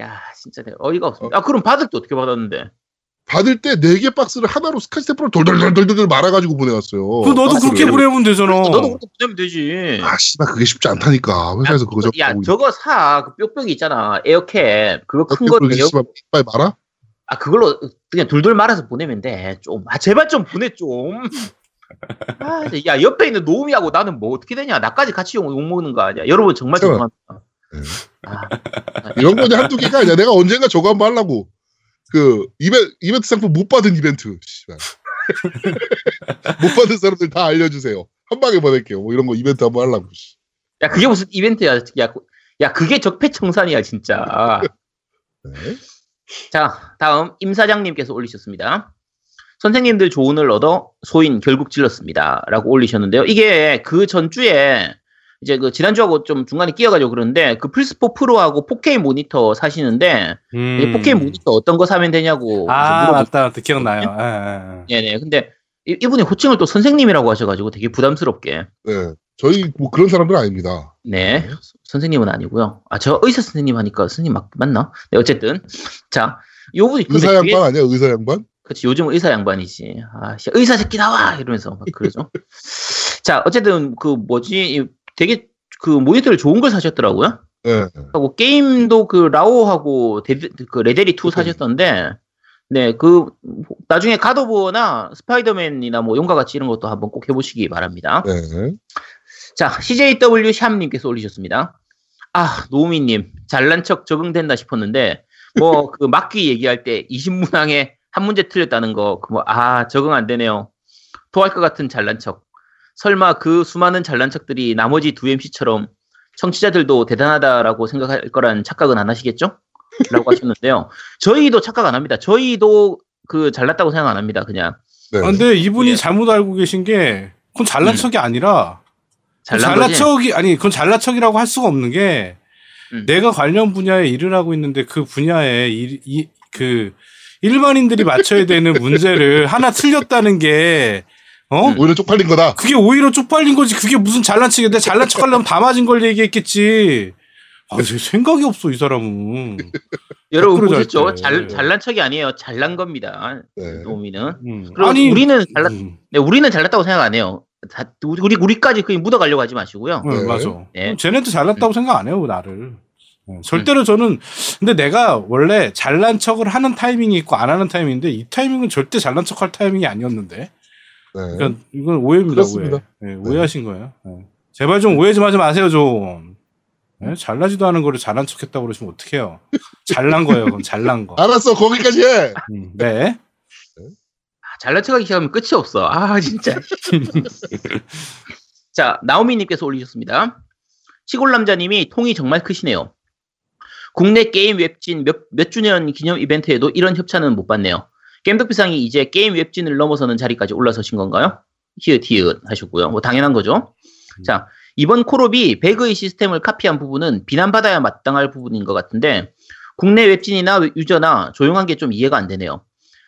야 진짜 내가 어이가 없습니다. 아 그럼 받을 때 어떻게 받았는데? 받을 때 네 개 박스를 하나로 스카치 테이프로 돌돌돌돌돌 말아가지고 보내왔어요. 그 너도 박스를. 그렇게 보내면 되잖아. 너도 그렇게 보내면 되지. 아, 씨발 그게 쉽지 않다니까. 회사에서 그거 적고. 야 저거 사. 그 뾱뾱이 있잖아. 에어캡 그거 큰 거. 그렇게 에어... 씨발 빨리 말아? 아 그걸로 그냥 둘둘 말아서 보내면 돼. 좀. 아 제발 좀 보내 좀. 아, 야 옆에 있는 노우미하고 나는 뭐 어떻게 되냐? 나까지 같이 욕, 욕 먹는 거 아니야? 여러분 정말 잠깐만. 죄송합니다. 네. 아, 이런 거는 한두 개가 아니야. 내가 언젠가 저거 한번 하려고. 그 이벤트, 이벤트 상품 못 받은 이벤트. 못 받은 사람들 다 알려주세요. 한 방에 보낼게요. 뭐 이런 거 이벤트 한번 하려고. 씨. 야 그게 무슨 이벤트야? 야, 그- 야 그게 적폐청산이야 진짜. 네. 자, 다음 임 사장님께서 올리셨습니다. 선생님들 조언을 얻어 소인 결국 질렀습니다. 라고 올리셨는데요. 이게 그 전주에 이제 그 지난주하고 좀 중간에 끼어가지고 그러는데 그 플스4 프로하고 4K 모니터 사시는데 음. 이 4K 모니터 어떤 거 사면 되냐고 아 맞다 맞다 기억나요. 예, 예, 예. 네네. 근데 이- 이분이 호칭을 또 선생님이라고 하셔가지고 되게 부담스럽게 네. 저희 뭐 그런 사람들 아닙니다. 네. 선생님은 아니고요. 아, 저 의사 선생님 하니까 선생님 맞, 맞나? 네, 어쨌든. 자, 요 분이 근데 의사 양반 아니야? 의사 양반? 그치, 요즘 의사 양반이지. 아, 씨, 의사 새끼 나와! 이러면서 막 그러죠. 자, 어쨌든, 그, 뭐지, 이 되게, 그, 모니터를 좋은 걸 사셨더라고요. 네. 하고, 게임도 그, 라오어하고, 데드- 그, 레데리 2 사셨던데, 네, 그, 나중에 갓오브워나 스파이더맨이나 뭐, 용과 같이 이런 것도 한번 꼭 해보시기 바랍니다. 네. 자, CJW 샴님께서 올리셨습니다. 아, 노우미님, 잘난 척 적응된다 싶었는데, 뭐, 그, 막귀 얘기할 때 20문항에 한 문제 틀렸다는 거, 그 뭐, 아, 적응 안 되네요. 토할 것 같은 잘난 척. 설마 그 수많은 잘난 척들이 나머지 두 MC처럼 청취자들도 대단하다라고 생각할 거란 착각은 안 하시겠죠? 라고 하셨는데요. 저희도 착각 안 합니다. 저희도 그 잘났다고 생각 안 합니다, 그냥. 네. 아, 근데 이분이 예. 잘못 알고 계신 게 그건 잘난 음. 척이 아니라 잘난? 척이 아니 그건 잘난 척이라고 할 수가 없는 게 음. 내가 관련 분야에 일을 하고 있는데 그 분야에 일, 이, 그 일반인들이 맞춰야 되는 문제를 하나 틀렸다는 게 어? 음. 오히려 쪽팔린 거다. 그게 오히려 쪽팔린 거지. 그게 무슨 잘난 척이야. 내가 잘난 척 하려면 다 맞은 걸 얘기했겠지. 아, 쟤 생각이 없어, 이 사람은. 여러분 보셨죠? 잘. 잘난 척이 아니에요. 잘난 겁니다. 네. 노우미는. 음. 그리고 우리는 잘났, 음, 네, 우리는 잘났다고 생각 안 해요. 다, 우리, 우리- 우리까지 그냥 묻어가려고 하지 마시고요. 네, 네. 맞아. 네. 쟤네도 잘났다고 생각 안 해요, 나를. 네, 절대로 저는, 근데 내가 원래 잘난 척을 하는 타이밍이 있고 안 하는 타이밍인데 이 타이밍은 절대 잘난 척할 타이밍이 아니었는데. 네. 그러니까 이건 오해입니다, 그렇습니다. 오해. 네, 오해하신 거예요. 네. 제발 좀 오해 좀 하지 마세요, 좀. 네, 잘나지도 않은 거를 잘난 척 했다고 그러시면 어떡해요. 잘난 거예요, 그건 잘난 거. 알았어. 거기까지 해. 음, 네. 아, 잘난 척하기 시작하면 끝이 없어. 아, 진짜. 자, 나오미님께서 올리셨습니다. 시골 남자님이 통이 정말 크시네요. 국내 게임 웹진 몇, 몇 주년 기념 이벤트에도 이런 협찬은 못 봤네요. 겜덕비상이 이제 게임 웹진을 넘어서는 자리까지 올라서신 건가요? 히읗 히읗 하셨고요. 뭐 당연한 거죠. 자, 이번 콜옵이 배그의 시스템을 카피한 부분은 비난받아야 마땅할 부분인 것 같은데 국내 웹진이나 유저나 조용한 게 좀 이해가 안 되네요.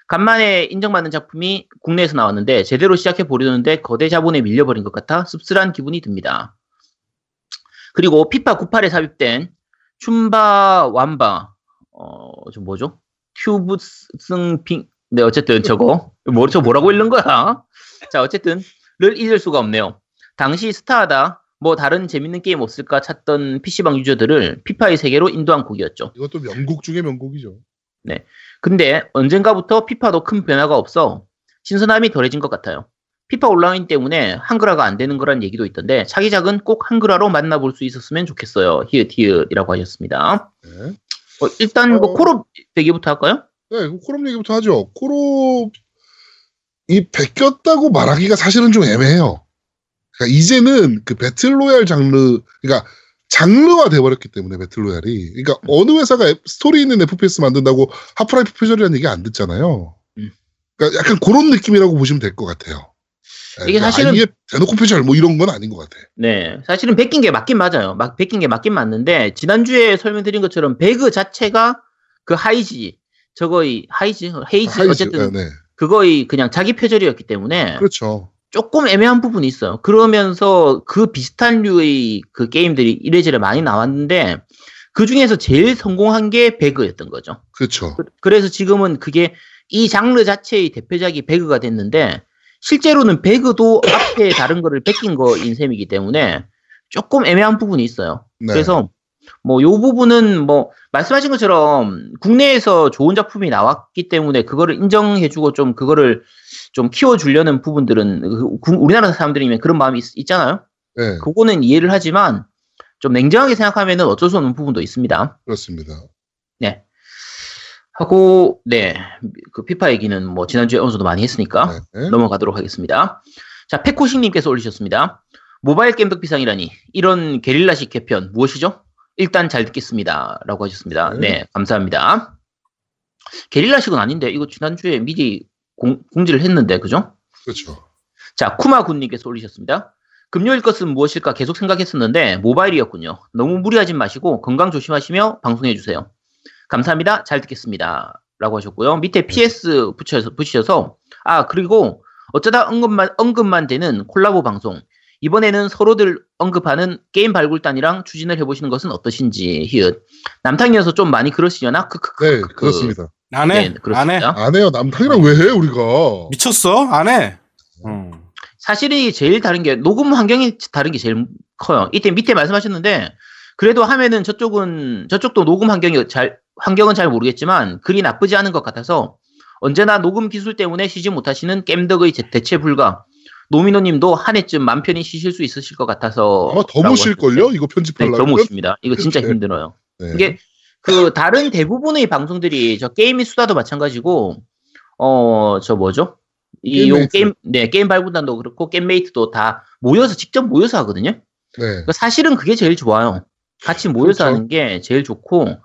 간만에 인정받는 작품이 국내에서 나왔는데 제대로 시작해 보려는데 거대 자본에 밀려버린 것 같아 씁쓸한 기분이 듭니다. 그리고 피파 98에 삽입된 춤바 완바 어, 저 뭐죠? 큐브승 핑 네 어쨌든 저거 뭐, 저 뭐라고 읽는 거야? 자 어쨌든 를 잊을 수가 없네요. 당시 스타하다 뭐 다른 재밌는 게임 없을까 찾던 PC방 유저들을 피파의 세계로 인도한 곡이었죠. 이것도 명곡 중에 명곡이죠. 근데 언젠가부터 피파도 큰 변화가 없어 신선함이 덜해진 것 같아요. 피파 온라인 때문에 한글화가 안 되는 거란 얘기도 있던데 차기작은 꼭 한글화로 만나볼 수 있었으면 좋겠어요. 히읗 히읗이라고 하셨습니다. 네. 어, 일단 뭐 어. 콜옵 얘기부터 할까요? 네, 그 콜옵 얘기부터 하죠. 콜옵이 베꼈다고 말하기가 사실은 좀 애매해요. 그러니까 이제는 그 배틀로얄 장르, 그러니까 장르화 돼버렸기 때문에 배틀로얄이, 그러니까 어느 회사가 앱- 스토리 있는 FPS 만든다고 하프라이프 표절이라는 얘기 안 듣잖아요. 음. 그러니까 약간 그런 느낌이라고 보시면 될 것 같아요. 예, 이게 사실은- 아예 대놓고 표절 뭐 이런 건 아닌 것 같아. 네, 사실은 베낀 게 맞긴 맞아요. 막 베낀 게 맞긴 맞는데 지난 주에 설명드린 것처럼 배그 자체가 그 하이지 저거의 하이지 헤이지 하이즈, 어쨌든 네, 네. 그거의 그냥 자기 표절이었기 때문에 그렇죠. 조금 애매한 부분이 있어요. 그러면서 그 비슷한 류의 그 게임들이 이래저래 많이 나왔는데 그 중에서 제일 성공한 게 배그였던 거죠. 그렇죠. 그- 그래서 지금은 그게 이 장르 자체의 대표작이 배그가 됐는데 실제로는 배그도 앞에 다른 거를 베낀 거인 셈이기 때문에 조금 애매한 부분이 있어요. 네. 그래서 뭐 요 부분은 뭐 말씀하신 것처럼 국내에서 좋은 작품이 나왔기 때문에 그거를 인정해주고 좀 그거를 좀 키워주려는 부분들은 그 구- 우리나라 사람들이면 그런 마음이 있, 잖아요 네, 그거는 이해를 하지만 좀 냉정하게 생각하면은 어쩔 수 없는 부분도 있습니다. 그렇습니다. 네. 하고 네. 그 피파 얘기는 뭐 지난주에 어느 정도 많이 했으니까 네. 넘어가도록 하겠습니다. 자, 페코싱님께서 올리셨습니다. 모바일 게임 덕비상이라니 이런 게릴라식 개편 무엇이죠? 일단 잘 듣겠습니다. 라고 하셨습니다. 네. 네, 감사합니다. 게릴라식은 아닌데 이거 지난주에 미리 공, 공지를 했는데 그죠? 그렇죠. 자, 쿠마군님께서 올리셨습니다. 금요일 것은 무엇일까 계속 생각했었는데 모바일이었군요. 너무 무리하지 마시고 건강 조심하시며 방송해주세요. 감사합니다. 잘 듣겠습니다. 라고 하셨고요. 밑에 PS 붙여서, 붙이셔서 아 그리고 어쩌다 언급만 언급만 되는 콜라보 방송 이번에는 서로들 언급하는 게임 발굴단이랑 추진을 해보시는 것은 어떠신지 히읗 남탕이어서 좀 많이 그러시려나 크크크 네, 그렇습니다. 안 해. 네, 안 해. 그렇습니다. 안 해요. 남탕이랑 왜 해, 우리가? 미쳤어? 안 해. 음. 사실이 제일 다른 게 녹음 환경이 다른 게 제일 커요. 이때 밑에 말씀하셨는데 그래도 하면은 저쪽은 저쪽도 녹음 환경이 잘 환경은 잘 모르겠지만 글이 나쁘지 않은 것 같아서 언제나 녹음 기술 때문에 쉬지 못하시는 겜덕의 제- 대체 불가 노미노님도 한 해쯤 맘 편히 쉬실 수 있으실 것 같아서 아마 더 라고 못 쉴걸요? 하셨어요. 이거 네, 편집하려면? 더못 쉽니다. 이거 진짜 네. 힘들어요. 네. 이게 그 다른 대부분의 방송들이 저 게임의 수다도 마찬가지고 어 저 뭐죠? 이요 게임메이트. 게임 네 게임 발굴단도 그렇고 게임메이트도 다 모여서 직접 모여서 하거든요. 네. 그러니까 사실은 그게 제일 좋아요. 같이 모여서 그렇죠. 하는 게 제일 좋고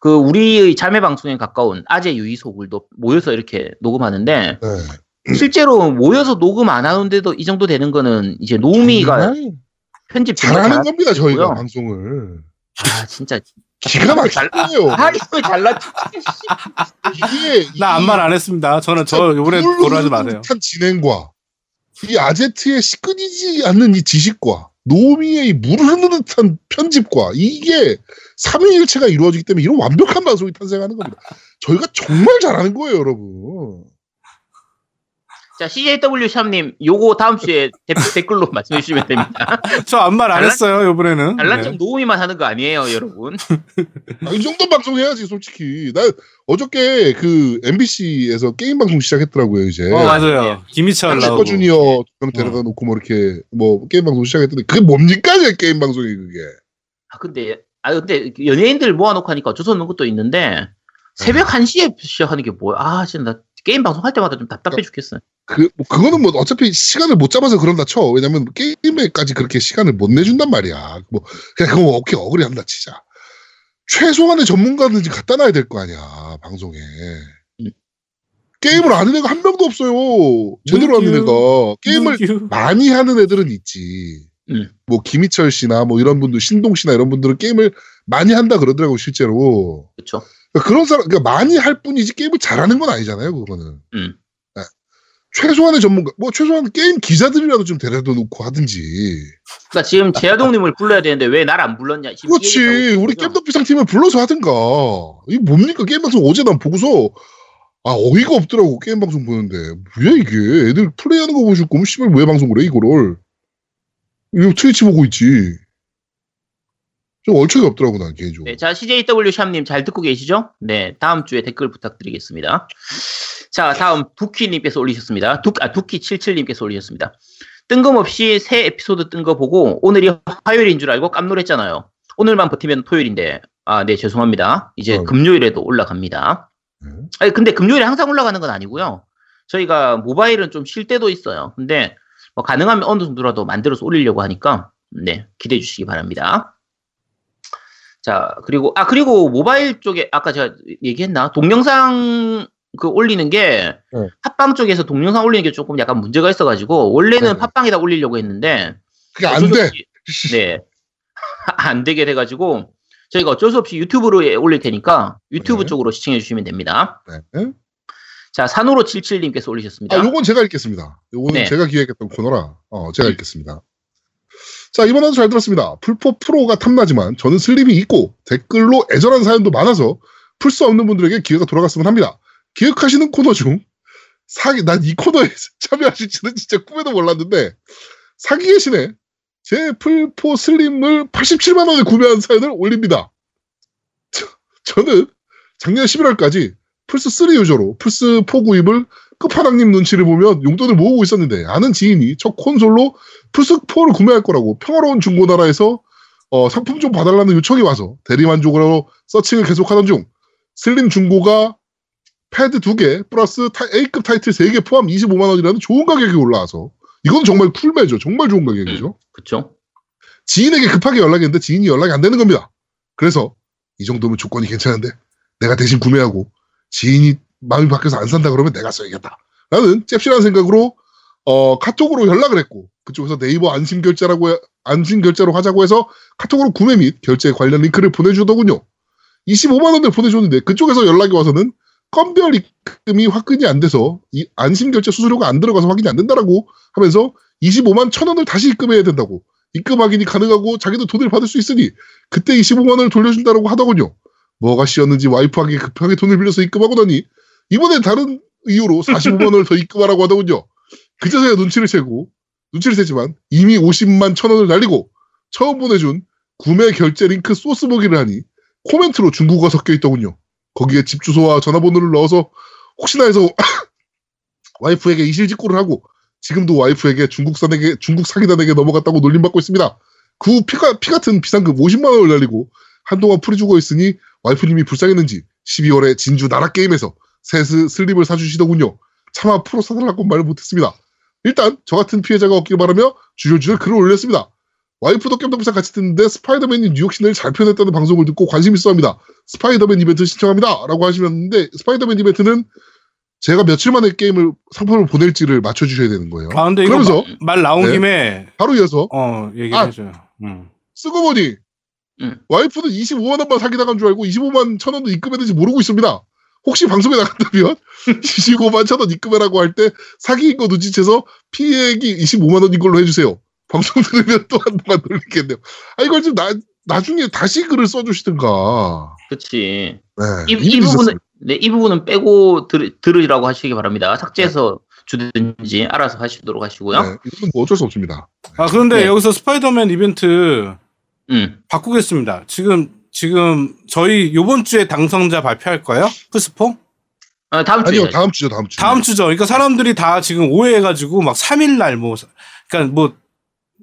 그 우리의 자매 방송에 가까운 아재 유이소굴도 모여서 이렇게 녹음하는데 네. 실제로 모여서 녹음 안 하는데도 이 정도 되는 거는 이제 노미가 편집 잘하는 잘하- 겁니다, 저희가. 방송을. 아 진짜 기가 막히네요. 아 이거 잘났 이게 나 아무 말 안 했습니다. 저는 저 이번에 고려하지 마세요. 한 진행과 이 아제트의 시끄니지 않는 이 지식과 노미의 흐르는 듯한 편집과 이게 삼위일체가 이루어지기 때문에 이런 완벽한 방송이 탄생하는 겁니다. 저희가 정말 잘하는 거예요, 여러분. 자, CJW 샵님, 요거 다음 주에 대, 댓글로 말씀해 주시면 됩니다. 저 아무 말 안 했어요, 이번에는. 잘난 척 네. 노우미만 하는 거 아니에요, 여러분. 아, 이 정도 방송 해야지, 솔직히. 나 어저께 그 MBC에서 게임 방송 시작했더라고요, 이제. 어, 맞아요. 네. 김희철 슈퍼 나오고. 주니어 저는 데려다 놓고 뭐 이렇게 뭐 게임 방송 시작했더니 그게 뭡니까, 제 게임 방송이 그게. 아, 근데, 아, 근데 연예인들 모아놓고 하니까 어쩔 수 없는 것도 있는데, 새벽 1시에 시작하는 게 뭐야? 아, 진짜 나 게임 방송 할 때마다 좀 답답해 죽겠어. 그, 뭐 그거는 뭐 어차피 시간을 못 잡아서 그런다 쳐. 왜냐면 게임에까지 그렇게 시간을 못 내준단 말이야. 뭐, 그냥 그거 어깨 억울해 한다 치자. 최소한의 전문가는 이제 갖다 놔야 될 거 아니야, 방송에. 음. 게임을 아는 애가 한 명도 없어요. 제대로 하는 애가. 게임을? 많이 하는 애들은 있지. 음. 뭐, 김희철 씨나 뭐 이런 분들, 신동 씨나 이런 분들은 게임을 많이 한다 그러더라고, 실제로. 그쵸? 그러니까 그런 사람, 그러니까 많이 할 뿐이지 게임을 잘하는 건 아니잖아요, 그거는. 음. 네. 최소한의 전문가, 뭐 최소한 게임 기자들이라도 좀 데려다 놓고 하든지. 그니까 지금 제아동님을 불러야 되는데 왜 날 안 불렀냐? 그렇지, 우리 거죠? 겜덕비상 팀을 불러서 하든가. 이게 뭡니까 게임 방송 어제 난 보고서 아 어이가 없더라고 게임 방송 보는데 뭐야 이게 애들 플레이하는 거 보실 거면 씨발 왜 방송을 해 이거를? 이거 트위치 보고 있지. 좀 얼척이 없더라고 난 개인적으로. 네, 자, CJW 샵님 잘 듣고 계시죠? 네, 다음 주에 댓글 부탁드리겠습니다. 자, 다음 두키님께서 올리셨습니다. 두, 아, 두키 77님께서 올리셨습니다. 뜬금없이 새 에피소드 뜬 거 보고 오늘이 화요일인 줄 알고 깜놀했잖아요. 오늘만 버티면 토요일인데, 아, 네, 죄송합니다. 이제 어. 금요일에도 올라갑니다. 네. 아니, 근데 금요일에 항상 올라가는 건 아니고요. 저희가 모바일은 좀 쉴 때도 있어요. 근데 뭐 가능하면 어느 정도라도 만들어서 올리려고 하니까, 네, 기대해 주시기 바랍니다. 자, 그리고, 아, 그리고 모바일 쪽에, 아까 제가 얘기했나? 동영상 그 올리는 게 네. 팟빵 쪽에서 동영상 올리는 게 조금 약간 문제가 있어가지고 원래는 네. 팟빵에다 올리려고 했는데 그게 안 돼. 없이- 네. 안 되게 돼가지고 저희가 어쩔 수 없이 유튜브로 올릴 테니까 유튜브 네. 쪽으로 시청해 주시면 됩니다. 네. 자, 산호로 77님께서 올리셨습니다. 아, 요건 제가 읽겠습니다. 요거는 네. 제가 기획했던 코너라, 어, 제가 읽겠습니다. 자, 이번에도 잘 들었습니다. 플포 프로가 탐나지만 저는 슬림이 있고 댓글로 애절한 사연도 많아서 플스 없는 분들에게 기회가 돌아갔으면 합니다. 기획하시는 코너 중 사기, 난 이 코너에 참여하실지는 진짜 꿈에도 몰랐는데 사기의 신에 제 풀포 슬림을 87만원에 구매한 사연을 올립니다. 저, 저는 작년 11월까지 플스3 유저로 플스4 구입을 끝판왕님 눈치를 보면 용돈을 모으고 있었는데 아는 지인이 저 콘솔로 플스4를 구매할 거라고 평화로운 중고나라에서 어, 상품 좀 봐달라는 요청이 와서 대리만족으로 서칭을 계속하던 중 슬림 중고가 패드 2개 플러스 타- A급 타이틀 3개 포함 25만원이라는 좋은 가격이 올라와서 이건 정말 쿨매죠. 정말 좋은 가격이죠. 그쵸? 지인에게 급하게 연락했는데 지인이 연락이 안 되는 겁니다. 그래서 이 정도면 조건이 괜찮은데 내가 대신 구매하고 지인이 마음이 바뀌어서 안 산다 그러면 내가 써야겠다. 라는 잽실한 생각으로 어, 카톡으로 연락을 했고 그쪽에서 네이버 안심 결제라고 해- 안심 결제로 하자고 해서 카톡으로 구매 및 결제 관련 링크를 보내주더군요. 25만 원을 보내줬는데 그쪽에서 연락이 와서는 건별 입금이 확인이 안 돼서 이 안심 결제 수수료가 안 들어가서 확인이 안 된다라고 하면서 25만 천 원을 다시 입금해야 된다고 입금 확인이 가능하고 자기도 돈을 받을 수 있으니 그때 25만 원을 돌려준다라고 하더군요. 뭐가 씨였는지 와이프에게 급하게 돈을 빌려서 입금하고 나니 이번엔 다른 이유로 45만 원을 더 입금하라고 하더군요. 그제서야 눈치를 채고 눈치를 채지만 이미 50만 천 원을 날리고 처음 보내준 구매 결제 링크 소스 보기를 하니 코멘트로 중국어가 섞여 있더군요. 거기에 집 주소와 전화번호를 넣어서 혹시나 해서 와이프에게 이실직고를 하고 지금도 와이프에게 중국산에게 중국 사기단에게 넘어갔다고 놀림받고 있습니다. 그후 피가 피 같은 비상금 50만 원을 날리고 한동안 풀이 죽어 있으니 와이프님이 불쌍했는지 12월에 진주 나라 게임에서 새 스- 슬림을 사주시더군요. 차마 프로 사달라고 말을 못했습니다. 일단 저 같은 피해자가 없길 바라며 주저주저 글을 올렸습니다. 와이프도 깜짝깜짝 같이 듣는데 스파이더맨이 뉴욕 시내를 잘 표현했다는 방송을 듣고 관심 있어 합니다. 스파이더맨 이벤트 신청합니다. 라고 하시는데 스파이더맨 이벤트는 제가 며칠 만에 게임을 상품을 보낼지를 맞춰주셔야 되는 거예요. 아 근데 그러면서 마- 말 나온 네. 김에 바로 이어서 어 얘기해 아. 줘요. 음. 쓰고 보니 음. 와이프는 25만 원만 사기당한 줄 알고 25만 천 원도 입금했는지 모르고 있습니다. 혹시 방송에 나간다면 25만 천 원 입금해라고 할 때 사기인 거 눈치채서 피해액이 25만 원인 걸로 해주세요. 방송 들으면 또 한동안 놀리겠네요. 아 이걸 좀 나, 나중에 다시 글을 써주시든가. 그치. 네, 이, 이 부분은. 네, 이 부분은 빼고 들, 들으라고 하시기 바랍니다. 삭제해서 주든지 알아서 하시도록 하시고요. 네, 이건 뭐 어쩔 수 없습니다. 아 그런데 네. 여기서 스파이더맨 이벤트 음. 바꾸겠습니다. 지금 지금 저희 요번 주에 당선자 발표할 거예요? 플스4? 아, 다음 주에. 아니요 다음 주죠 다음 주. 다음 주죠. 그러니까 사람들이 다 지금 오해해가지고 막 3일날 뭐, 그러니까 뭐,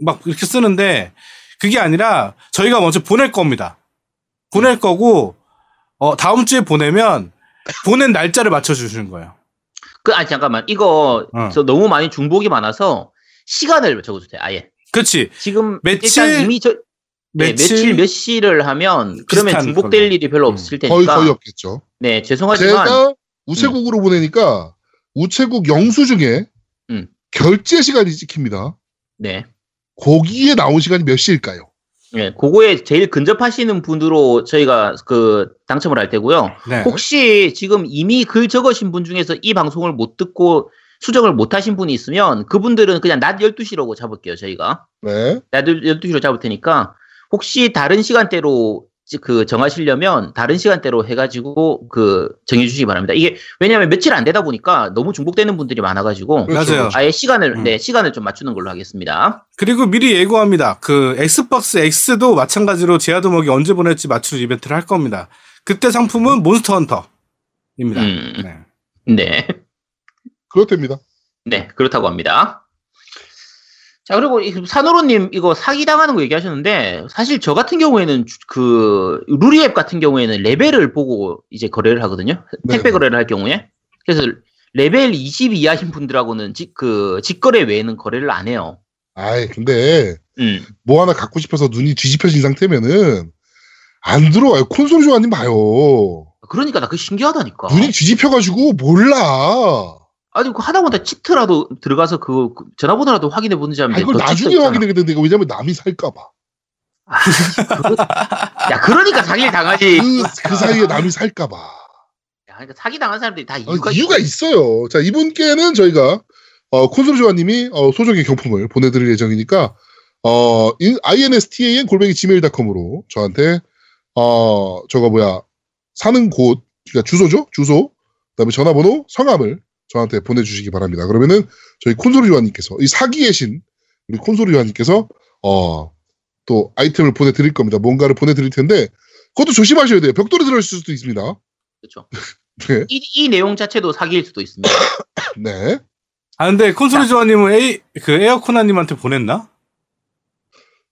막 이렇게 쓰는데 그게 아니라 저희가 먼저 보낼 겁니다. 보낼 거고, 어, 다음 주에 보내면 보낸 날짜를 맞춰주시는 거예요. 그, 아, 잠깐만. 이거, 어. 저 너무 많이 중복이 많아서 시간을 적어주세요. 아예. 그치. 지금 며칠, 일단 이미 저, 네, 며칠 몇 시를 하면 그러면 중복될 걸로. 일이 별로 음. 없을 거의 테니까. 거의 없겠죠. 네, 죄송하지만 제가 우체국으로 보내니까 우체국 영수증에 음. 결제 시간이 찍힙니다. 네. 거기에 나온 시간이 몇 시일까요? 네, 그거에 제일 근접하시는 분으로 저희가 그 당첨을 할 테고요. 네. 혹시 지금 이미 글 적으신 분 중에서 이 방송을 못 듣고 수정을 못 하신 분이 있으면 그분들은 그냥 낮 12시라고 잡을게요, 저희가. 네. 낮 12시로 잡을 테니까 혹시 다른 시간대로 지- 그 정하시려면 다른 시간대로 해가지고 그 정해주시기 바랍니다. 이게 왜냐하면 며칠 안 되다 보니까 너무 중복되는 분들이 많아가지고 그렇죠, 맞아요. 그렇죠. 아예 시간을 음. 네 시간을 좀 맞추는 걸로 하겠습니다. 그리고 미리 예고합니다. 그 엑스박스 X도 마찬가지로 제아도목이 언제 보낼지 맞추는 이벤트를 할 겁니다. 그때 상품은 몬스터 헌터입니다. 음. 네. 네. 그렇답니다. 네, 그렇다고 합니다. 자, 그리고 이 산호로님 이거 사기당하는 거 얘기하셨는데, 사실 저 같은 경우에는 주- 그, 루리앱 같은 경우에는 레벨을 보고 이제 거래를 하거든요. 네, 택배 네. 거래를 할 경우에. 그래서 레벨 20 이하신 분들하고는 직, 그, 직거래 외에는 거래를 안 해요. 아이, 근데 음. 뭐 하나 갖고 싶어서 눈이 뒤집혀진 상태면은 안 들어와요. 콘솔 좋아하님 봐요. 그러니까 나 그거 신기하다니까. 눈이 뒤집혀가지고 몰라. 아니 그 하다못해 치트라도 들어가서 그, 그 전화번호라도 확인해 보는지 하면 아, 이걸 너 치트 나중에. 확인하게 되는데 이거 왜냐면 남이 살까봐. 아, 그거- 야 그러니까 사기를 당하지. 그, 그 사이에 남이 살까봐. 야, 그러니까 사기 당한 사람들이 다 어, 이유가, 이유가 있어요. 자, 이분께는 저희가, 어, 콘솔 조아님이, 어, 소정의 경품을 보내드릴 예정이니까, 어, 인- instan 골뱅이 gmail.com으로 저한테, 어, 저거 뭐야, 사는 곳, 그러니까 주소죠? 주소, 그 다음에 전화번호, 성함을 저한테 보내주시기 바랍니다. 그러면은 저희 콘솔 조아님께서, 이 사기의 신, 우리 콘솔 조아님께서, 어, 또 아이템을 보내드릴 겁니다. 뭔가를 보내드릴 텐데, 그것도 조심하셔야 돼요. 벽돌이 들어있을 수도 있습니다. 그렇죠. 네. 이, 이 내용 자체도 사기일 수도 있습니다. 네. 아 근데 콘솔이 조아님은 에이 그 에어코나님한테 보냈나?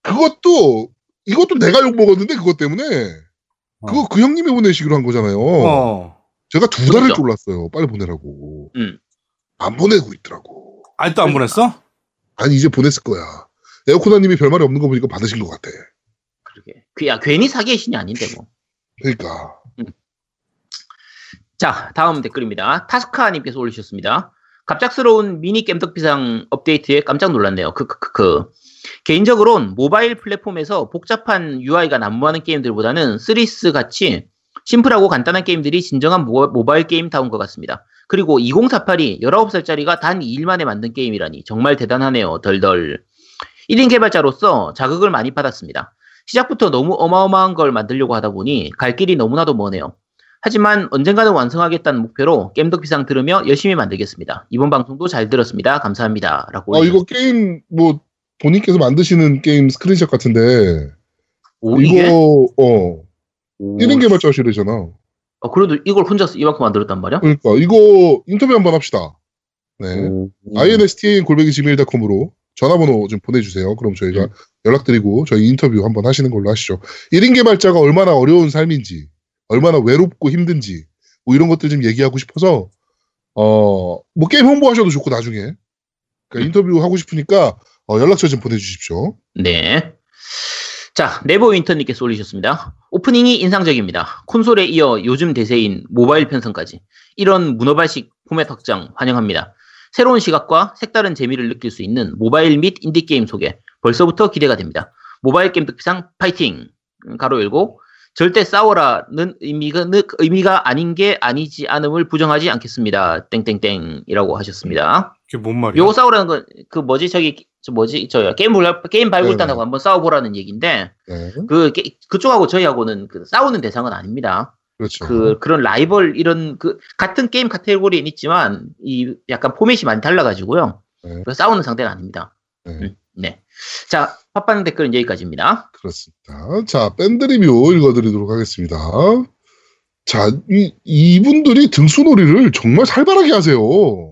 그것도 이것도 내가 욕 먹었는데 그것 때문에 그거 그 형님이 보내시기로 한 거잖아요. 어. 제가 두 달을 그렇죠. 졸랐어요. 빨리 보내라고. 음. 안 보내고 있더라고. 아직도 안 보냈어? 아니 이제 보냈을 거야. 에어코나님이 별말이 없는 거 보니까 받으신 것 같아. 그러게. 그, 야 괜히 사기의 신이 아닌데 뭐. 그러니까 자, 다음 댓글입니다. 타스카님께서 올리셨습니다. 갑작스러운 미니 겜덕비상 업데이트에 깜짝 놀랐네요. 그, 그, 그, 그. 개인적으로는 모바일 플랫폼에서 복잡한 UI가 난무하는 게임들보다는 3스 같이 심플하고 간단한 게임들이 진정한 모, 모바일 게임다운 것 같습니다. 그리고 2048이 19살짜리가 단 2일 만에 만든 게임이라니 정말 대단하네요. 덜덜. 1인 개발자로서 자극을 많이 받았습니다. 시작부터 너무 어마어마한 걸 만들려고 하다 보니 갈 길이 너무나도 머네요. 하지만 언젠가는 완성하겠다는 목표로 겜덕비상 들으며 열심히 만들겠습니다. 이번 방송도 잘 들었습니다. 감사합니다. 라고. 아 이거 게임 뭐 본인께서 만드시는 게임 스크린샷 같은데 오, 이게? 이거 어 오. 1인 개발자시래잖아. 어, 그래도 이걸 혼자서 이만큼 만들었단 말이야? 그러니까 이거 인터뷰 한번 합시다. 네. 오. instan 골뱅이 gmail.com으로 전화번호 좀 보내주세요. 그럼 저희가 음. 연락드리고 저희 인터뷰 한번 하시는 걸로 하시죠. 1인 개발자가 얼마나 어려운 삶인지, 얼마나 외롭고 힘든지, 뭐 이런 것들 좀 얘기하고 싶어서, 어, 뭐 게임 홍보하셔도 좋고 나중에. 그러니까 인터뷰 하고 싶으니까 어, 연락처 좀 보내주십시오. 네. 자, 네버 윈터님께서 올리셨습니다. 오프닝이 인상적입니다. 콘솔에 이어 요즘 대세인 모바일 편성까지. 이런 문어발식 포맷 확장 환영합니다. 새로운 시각과 색다른 재미를 느낄 수 있는 모바일 및 인디게임 소개. 벌써부터 기대가 됩니다. 모바일 게임 특상 파이팅! 음, 가로 열고, 절대 싸워라는 의미가, 느- 의미가 아닌 게 아니지 않음을 부정하지 않겠습니다. 땡땡땡이라고 하셨습니다. 그게 뭔 말이야? 요거 싸우라는 건 그 뭐지 저기 저 뭐지 저 게임 불 게임 발굴단하고 한번 싸워보라는 얘기인데 네. 그 게- 그쪽하고 저희하고는 그 싸우는 대상은 아닙니다. 그렇죠. 그 그런 라이벌 이런 그 같은 게임 카테고리는 있지만 이 약간 포맷이 많이 달라가지고요. 네. 싸우는 상대는 아닙니다. 네, 음, 네. 자 팟빵 댓글은 여기까지입니다. 그렇습니다. 자, 밴드 리뷰 읽어드리도록 하겠습니다. 자, 이, 이분들이 등수놀이를 정말 살벌하게 하세요.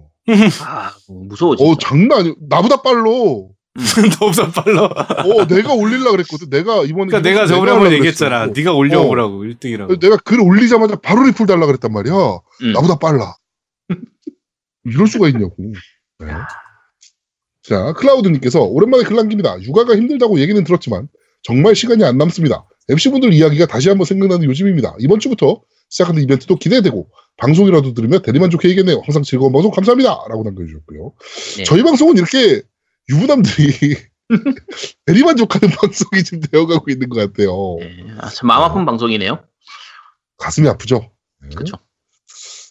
아 무서워 진짜. 어, 장난 아니야. 나보다 빨라. 너보다 빨라. 어, 내가 올리려 그랬거든. 내가 이번에. 그러니까 내가 저번에 한번 얘기했잖아. 네가 올려보라고 1등이라고. 내가 글 올리자마자 바로 리플 달라 그랬단 말이야. 음. 나보다 빨라. 이럴 수가 있냐고. 네. 자, 클라우드님께서 오랜만에 글 남깁니다. 육아가 힘들다고 얘기는 들었지만 정말 시간이 안 남습니다. MC분들 이야기가 다시 한번 생각나는 요즘입니다. 이번 주부터 시작하는 이벤트도 기대되고 방송이라도 들으며 대리만족해야겠네요. 항상 즐거운 방송 감사합니다. 라고 남겨주셨고요. 네. 저희 방송은 이렇게 유부남들이 대리만족하는 방송이 좀 되어가고 있는 것 같아요. 네. 아, 참 마음 아픈 방송이네요. 가슴이 아프죠? 네. 그렇죠.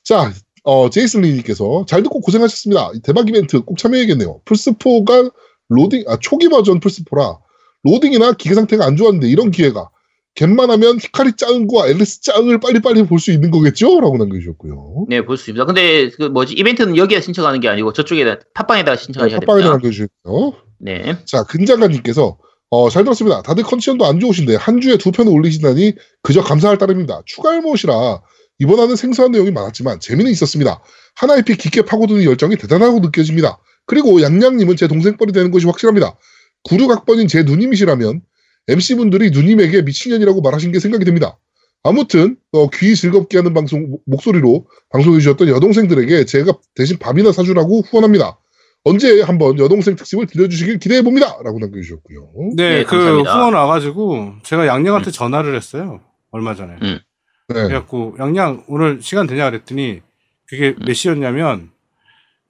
자, 어, 제이슨 리님께서 잘 듣고 고생하셨습니다. 이 대박 이벤트 꼭 참여해야겠네요. 플스4가 로딩, 아, 초기 버전 플스4라 로딩이나 기계 상태가 안 좋았는데 이런 기회가 get만하면 히카리 짱과 앨리스 짱을 빨리빨리 볼 수 있는 거겠죠? 라고 남겨주셨고요. 네, 볼 수 있습니다. 근데 그 뭐지 이벤트는 여기에 신청하는 게 아니고 저쪽에다 팟빵에다가 신청하셔야 팟빵에다 됩니다. 남겨주셨고요. 네. 자, 근장관님께서 어, 잘 들었습니다. 다들 컨디션도 안 좋으신데 한 주에 두 편을 올리시다니 그저 감사할 따름입니다. 추가 할못이라 이번화는 생소한 내용이 많았지만 재미는 있었습니다. 한 IP 깊게 파고드는 열정이 대단하고 느껴집니다. 그리고 양양님은 제 동생 뻘이 되는 것이 확실합니다. 96학번인 제 누님이시라면 MC분들이 누님에게 미친년이라고 말하신 게 생각이 됩니다. 아무튼 어, 귀 즐겁게 하는 방송 목- 목소리로 방송해 주셨던 여동생들에게 제가 대신 밥이나 사주라고 후원합니다. 언제 한번 여동생 특집을 들려주시길 기대해 봅니다. 라고 남겨주셨고요. 네, 네, 그 감사합니다. 후원 와가지고 제가 양양한테 전화를 했어요. 얼마 전에. 음. 네. 그래갖고 양양 오늘 시간 되냐 그랬더니 그게 음. 몇 시였냐면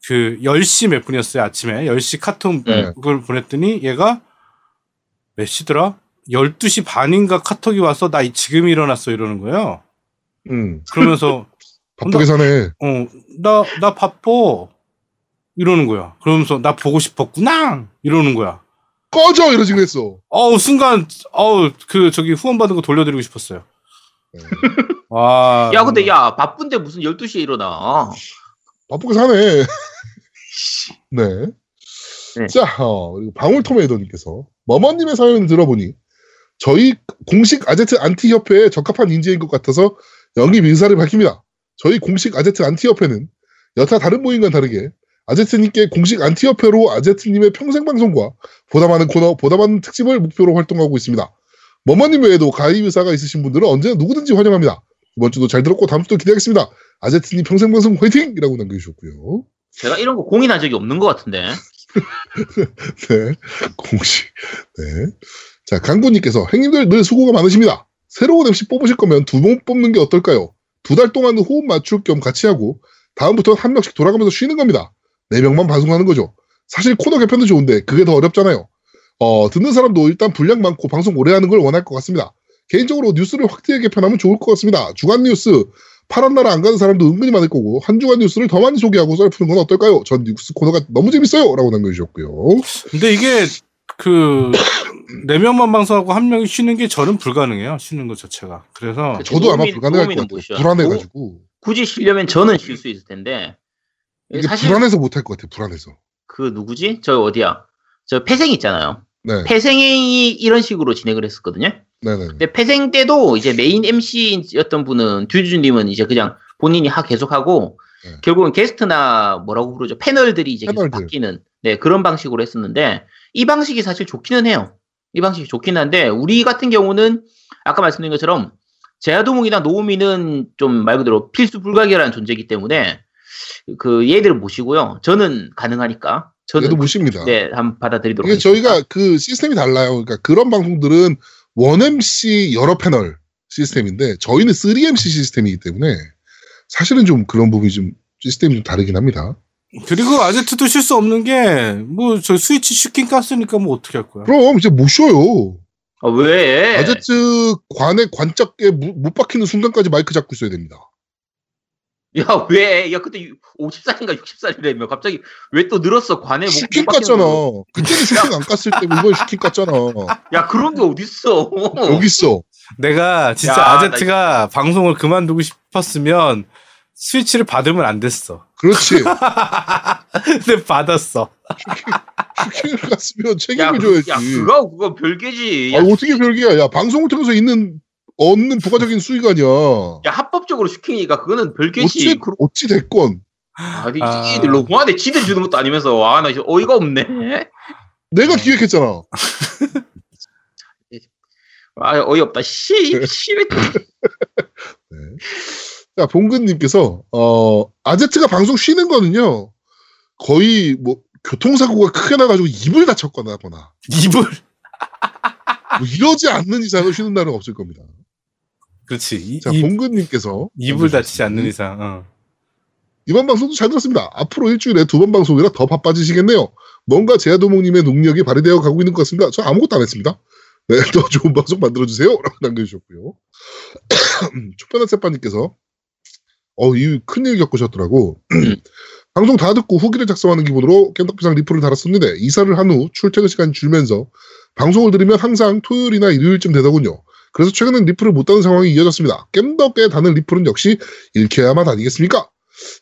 그 10시 몇 분이었어요 아침에 10시 카톡을 네. 보냈더니 얘가 몇 시더라? 12시 반인가 카톡이 와서 나 지금 일어났어 이러는 거예요. 음. 그러면서 바쁘게 사네. 어, 나, 나 바빠. 이러는 거야. 그러면서 나 보고 싶었구나! 이러는 거야. 꺼져! 이러지 그랬어. 어우, 순간, 어우, 그, 저기 후원 받은 거 돌려드리고 싶었어요. 네. 와. 야, 근데 야, 바쁜데 무슨 12시에 일어나. 바쁘게 사네. 네. 네. 자, 어, 그리고 방울토메이더님께서 머머님의 사연을 들어보니 저희 공식 아제트 안티 협회에 적합한 인재인 것 같아서 영입 의사를 밝힙니다. 저희 공식 아제트 안티 협회는 여타 다른 모임과는 다르게 아제트님께 공식 안티 협회로 아제트님의 평생 방송과 보다 많은 코너, 보다 많은 특집을 목표로 활동하고 있습니다. 머머님 외에도 가입 의사가 있으신 분들은 언제나 누구든지 환영합니다. 이번 주도 잘 들었고 다음 주도 기대하겠습니다. 아제트님 평생 방송 화이팅! 이라고 남겨주셨고요. 제가 이런 거 공인한 적이 없는 것 같은데. 네. 공식. 네. 자, 강구님께서 행님들 늘 수고가 많으십니다. 새로운 MC 뽑으실 거면 두 번 뽑는 게 어떨까요? 두 달 동안 호흡 맞출 겸 같이 하고 다음부터는 한 명씩 돌아가면서 쉬는 겁니다. 네 명만 방송하는 거죠. 사실 코너 개편도 좋은데 그게 더 어렵잖아요. 어, 듣는 사람도 일단 분량 많고 방송 오래 하는 걸 원할 것 같습니다. 개인적으로 뉴스를 확대해 개편하면 좋을 것 같습니다. 주간 뉴스, 파란 나라 안 가는 사람도 은근히 많을 거고 한 주간 뉴스를 더 많이 소개하고 썰 푸는 건 어떨까요? 전 뉴스 코너가 너무 재밌어요! 라고 남겨주셨고요. 근데 이게, 그, 네 명만 방송하고 한 명이 쉬는 게 저는 불가능해요. 쉬는 것 자체가. 그래서, 저도 아마 불가능할 것. 같아요. 불안해가지고. 굳이 쉬려면 저는 쉴 수 있을 텐데. 이게 사실 불안해서 못할 것 같아요. 불안해서. 그 누구지? 저 어디야? 저 폐생 있잖아요. 네. 폐생이 이런 식으로 진행을 했었거든요. 네네. 근데 폐생 때도 이제 메인 MC였던 분은 듀주님은 이제 그냥 본인이 하 계속하고 네. 결국은 게스트나 뭐라고 부르죠 패널들이 이제 계속 패널들. 바뀌는 네 그런 방식으로 했었는데 이 방식이 사실 좋기는 해요. 이 방식이 좋긴 한데 우리 같은 경우는 아까 말씀드린 것처럼 제아도목이나 노우미는 좀 말 그대로 필수 불가결한 존재이기 때문에 그 얘들을 모시고요. 저는 가능하니까 저는 얘도 모십니다. 네 한번 받아들이도록 이게 하겠습니다. 저희가 그 시스템이 달라요. 그러니까 그런 방송들은 1MC 여러 패널 시스템인데 저희는 3MC 시스템이기 때문에 사실은 좀 그런 부분이 좀 시스템이 좀 다르긴 합니다. 그리고 아제트도 쉴 수 없는 게, 뭐, 저 스위치 슈킹 깠으니까 뭐 어떻게 할 거야. 그럼 이제 못 쉬어요. 아, 왜? 아제트 관의 관짝에 무- 못 박히는 순간까지 마이크 잡고 있어야 됩니다. 야, 왜? 야, 그때 50살인가 60살이라며. 갑자기 왜 또 늘었어? 관에 못- 슈킹 못 깠잖아. 거. 그때는 슈킹 안 깠을 때 이번 슈킹 깠잖아. 야, 그런 게 어딨어. 여기 있어. 내가 진짜 야, 아제트가 방송을 그만두고 싶었으면 스위치를 받으면 안 됐어. 그렇지. 근데 받았어. 슈킹을 깠으면 야, 책임을 그, 져야지. 야, 그거, 그거 별개지. 야, 아, 어떻게 별개야. 야, 방송을 통해서 있는, 얻는 부가적인 수익 아니야. 야, 합법적으로 시키니까 그거는 별개지. 어찌, 그, 어찌 됐건. 아, 이 아. 이들 너무하네. 지들 주는 것도 아니면서. 아, 나 이제 어이가 없네. 내가 기획했잖아. 아, 어이없다. 씨, 씨. 네. 자, 봉근님께서, 어, 아제트가 방송 쉬는 거는요, 거의 뭐, 교통사고가 크게 나가지고 입을 다쳤거나 하거나, 입을. 뭐 이러지 않는 이상은 쉬는 날은 없을 겁니다. 그렇지. 이, 자, 입, 봉근님께서. 입을 다치지 않는 이상. 어. 이번 방송도 잘 들었습니다. 앞으로 일주일에 두 번 방송이라 더 바빠지시겠네요. 뭔가 제아도목님의 능력이 발휘되어 가고 있는 것 같습니다. 저 아무것도 안 했습니다. 네, 더 좋은 방송 만들어주세요. 라고 남겨주셨고요. 초편한 세빠님께서, 어, 이 큰일 겪으셨더라고. 방송 다 듣고 후기를 작성하는 기분으로 깸덕비상 리플을 달았었는데, 이사를 한 후 출퇴근 시간이 줄면서 방송을 들으면 항상 토요일이나 일요일쯤 되더군요. 그래서 최근엔 리플을 못 다는 상황이 이어졌습니다. 깸덕에 다는 리플은 역시 맛 아니겠습니까?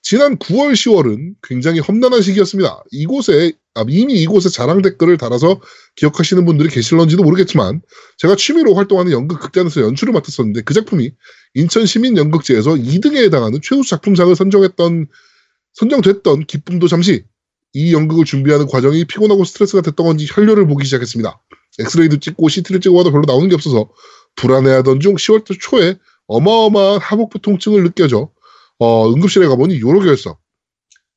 지난 9월, 10월은 굉장히 험난한 시기였습니다. 이곳에, 아, 이미 이곳에 자랑 댓글을 달아서 기억하시는 분들이 계실런지도 모르겠지만, 제가 취미로 활동하는 연극 극단에서 연출을 맡았었는데, 그 작품이 인천시민연극제에서 2등에 해당하는 최우수 작품상을 선정했던, 선정됐던 기쁨도 잠시, 이 연극을 준비하는 과정이 피곤하고 스트레스가 됐던 건지 혈뇨를 보기 시작했습니다. 엑스레이도 찍고 CT를 찍어봐도 별로 나오는 게 없어서 불안해하던 중 10월 초에 어마어마한 하복부 통증을 느껴져 어, 응급실에 가보니 요로 결석.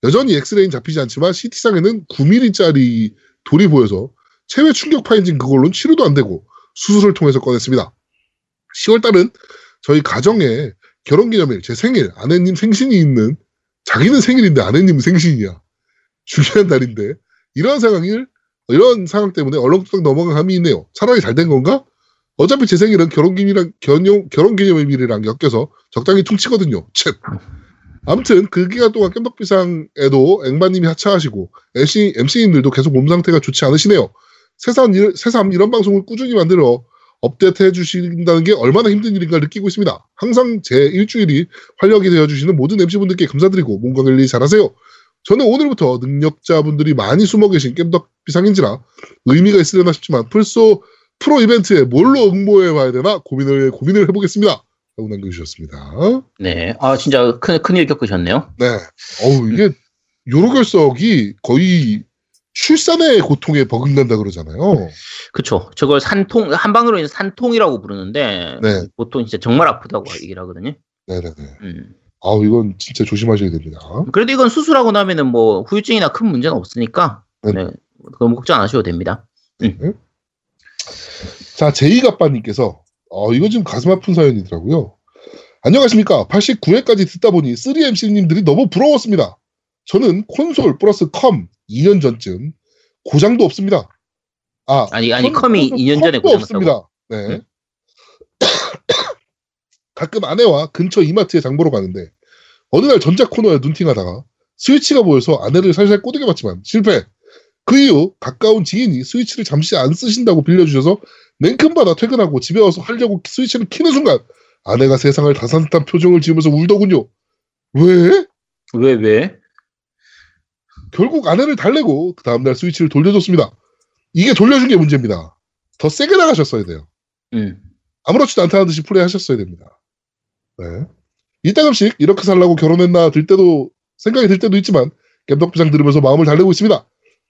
여전히 엑스레이는 잡히지 않지만 CT상에는 9mm짜리 돌이 보여서 체외 충격파인지 그걸로는 치료도 안 되고 수술을 통해서 꺼냈습니다. 10월달은 저희 가정에 결혼기념일, 제 생일, 아내님 생신이 있는 자기는 생일인데 아내님은 생신이야. 중요한 날인데 이런 상황을 이런 상황 때문에 얼렁뚱땅 넘어간 감이 있네요. 차라리 잘 된 건가? 어차피 제 생일은 결혼기념이랑 결혼, 결혼기념일이랑 엮여서 적당히 퉁치거든요. 쳇. 아무튼 그 기간 동안 깸덕비상에도 앵바님이 하차하시고 MC, MC님들도 계속 몸 상태가 좋지 않으시네요. 새삼, 일- 새삼 이런 방송을 꾸준히 만들어 업데이트 해주신다는 게 얼마나 힘든 일인가 느끼고 있습니다. 항상 제 일주일이 활력이 되어주시는 모든 MC분들께 감사드리고 몸 관리 잘하세요. 저는 오늘부터 능력자분들이 많이 숨어 계신 깸덕비상인지라 의미가 있으려나 싶지만 풀소 프로 이벤트에 뭘로 응모해 봐야 되나 고민을 고민을 해보겠습니다. 라고 남겨주셨습니다. 네. 아, 진짜 큰, 큰일 겪으셨네요. 네. 어우, 이게, 요로 결석이 거의 출산의 고통에 버금난다 그러잖아요. 그쵸. 저걸 산통, 한방으로 인해서 산통이라고 부르는데, 네. 보통 진짜 정말 아프다고 얘기를 하거든요. 네네네. 음. 아우, 이건 진짜 조심하셔야 됩니다. 그래도 이건 수술하고 나면은 뭐 후유증이나 큰 문제는 없으니까, 네. 네. 너무 걱정 안 하셔도 됩니다. 자, 제이가빠님께서, 어, 이거 좀 가슴 아픈 사연이더라고요. 안녕하십니까. 89회까지 듣다 보니 3MC님들이 너무 부러웠습니다. 저는 콘솔 플러스 컴 2년 전쯤 고장도 없습니다. 아, 아니, 아니, 컴- 컴이 컴- 2년 전에 고장났다고. 없습니다. 네. 음. 가끔 아내와 근처 이마트에 장 보러 가는데 어느 날 전자 코너에 눈팅하다가 스위치가 보여서 아내를 살살 꼬드겨 봤지만 실패. 그 이후 가까운 지인이 스위치를 잠시 안 쓰신다고 빌려주셔서 냉큼 받아 퇴근하고 집에 와서 하려고 스위치를 키는 순간 아내가 세상을 다산탄 표정을 지으면서 울더군요. 왜? 왜, 왜? 결국 아내를 달래고 그 다음날 스위치를 돌려줬습니다. 이게 돌려준 게 문제입니다. 더 세게 나가셨어야 돼요. 음. 아무렇지도 않다는 듯이 플레이하셨어야 됩니다. 네. 이따금씩 이렇게 살라고 결혼했나 들 때도 생각이 들 때도 있지만 겜덕비상 들으면서 마음을 달래고 있습니다.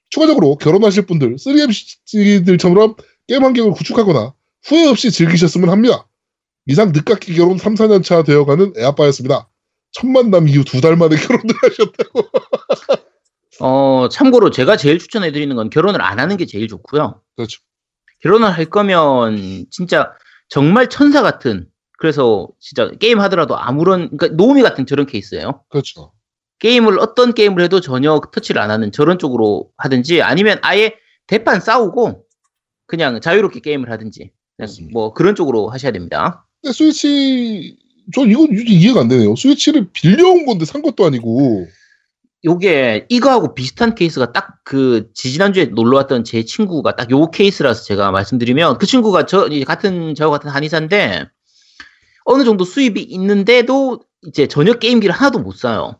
추가적으로 결혼하실 분들 3MC들처럼 게임 환경을 구축하거나 후회 없이 즐기셨으면 합니다. 이상 늦깎이 결혼 3, 4년 차 되어가는 애아빠였습니다. 첫 만남 이후 두 달 만에 결혼을 하셨다고. 어, 참고로 제가 제일 추천해 드리는 건 결혼을 안 하는 게 제일 좋고요. 그렇죠. 결혼을 할 거면 진짜 정말 천사 같은 그래서 진짜 게임 하더라도 아무런 그러니까 노미 같은 저런 케이스예요. 그렇죠. 게임을 어떤 게임을 해도 전혀 터치를 안 하는 저런 쪽으로 하든지 아니면 아예 대판 싸우고 그냥 자유롭게 게임을 하든지. 뭐 그런 쪽으로 하셔야 됩니다. 근데 스위치 전 이건 이해가 안 되네요. 스위치를 빌려온 건데 산 것도 아니고. 요게 이거하고 비슷한 케이스가 딱 그 지지난주에 놀러 왔던 제 친구가 딱 요 케이스라서 제가 말씀드리면 그 친구가 저 이제 같은 저와 같은 한의사인데 어느 정도 수입이 있는데도 이제 전혀 게임기를 하나도 못 사요.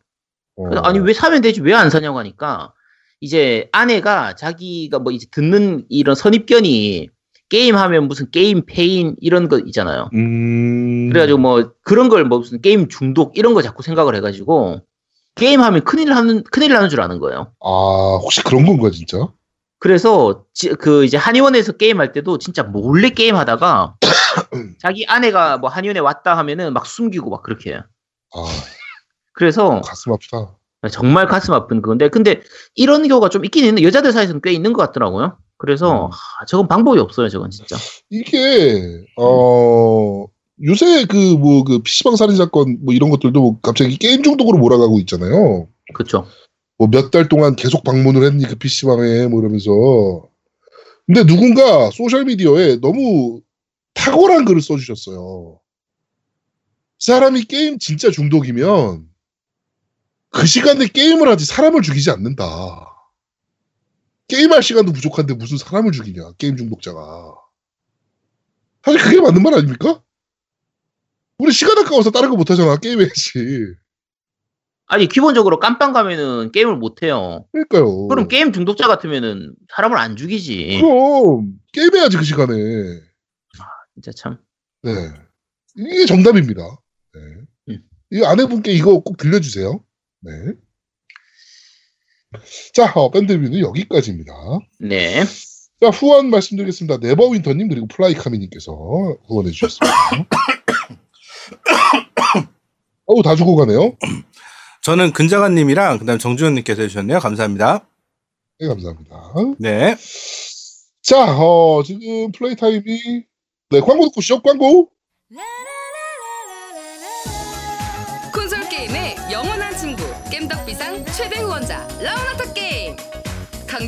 그래서 어, 아니 왜 사면 되지 왜 안 사냐고 하니까 이제 아내가 자기가 뭐 이제 듣는 이런 선입견이 게임하면 무슨 게임 폐인 이런 거 있잖아요. 음. 그래가지고 뭐 그런 걸 뭐 무슨 게임 중독 이런 거 자꾸 생각을 해가지고 게임하면 큰일 나는 큰일 나는 줄 아는 거예요. 아, 혹시 그런 건가, 진짜? 그래서 지- 그 이제 한의원에서 게임할 때도 진짜 몰래 게임하다가 자기 아내가 뭐 한의원에 왔다 하면은 막 숨기고 막 그렇게 해요. 아, 그래서 가슴 아프다. 정말 가슴 아픈 그건데 근데 이런 경우가 좀 있긴 있는데 여자들 사이에서는 꽤 있는 것 같더라고요. 그래서 음. 하, 저건 방법이 없어요. 저건 진짜. 이게, 어, 요새 그, 뭐, 그, PC방 살인 사건, 뭐, 이런 것들도 뭐 갑자기 게임 중독으로 몰아가고 있잖아요. 그렇죠. 뭐, 몇 달 동안 계속 방문을 했니, 그 PC방에, 뭐, 이러면서. 근데 누군가 소셜미디어에 너무 탁월한 글을 써주셨어요. 사람이 게임 진짜 중독이면 그 시간에 게임을 하지 사람을 죽이지 않는다. 게임할 시간도 부족한데 무슨 사람을 죽이냐, 게임 중독자가. 사실 그게 맞는 말 아닙니까? 우리 시간 아까워서 다른 거 못하잖아, 게임 해야지. 아니 기본적으로 깜빵 가면은 게임을 못 해요. 그러니까요. 그럼 게임 중독자 같으면은 사람을 안 죽이지. 그럼 게임 해야지 그 시간에. 진짜 참. 네. 이게 정답입니다. 네. 음. 이 아내분께 이거 꼭 들려주세요. 네. 자, 어, 밴드 리뷰는 여기까지입니다. 네. 자, 후원 말씀드리겠습니다. 네버윈터님 그리고 플라이카미님께서 후원해 주셨습니다. 어우, 다 주고 가네요. 저는 근자관님이랑 그 다음에 정주현님께서 해주셨네요. 감사합니다. 네, 감사합니다. 네. 자, 어, 지금 플레이 타임이 네 광고 듣고 시죠 광고. 콘솔 게임의 영원한 친구 겜덕비상 최대 후원자 라운나타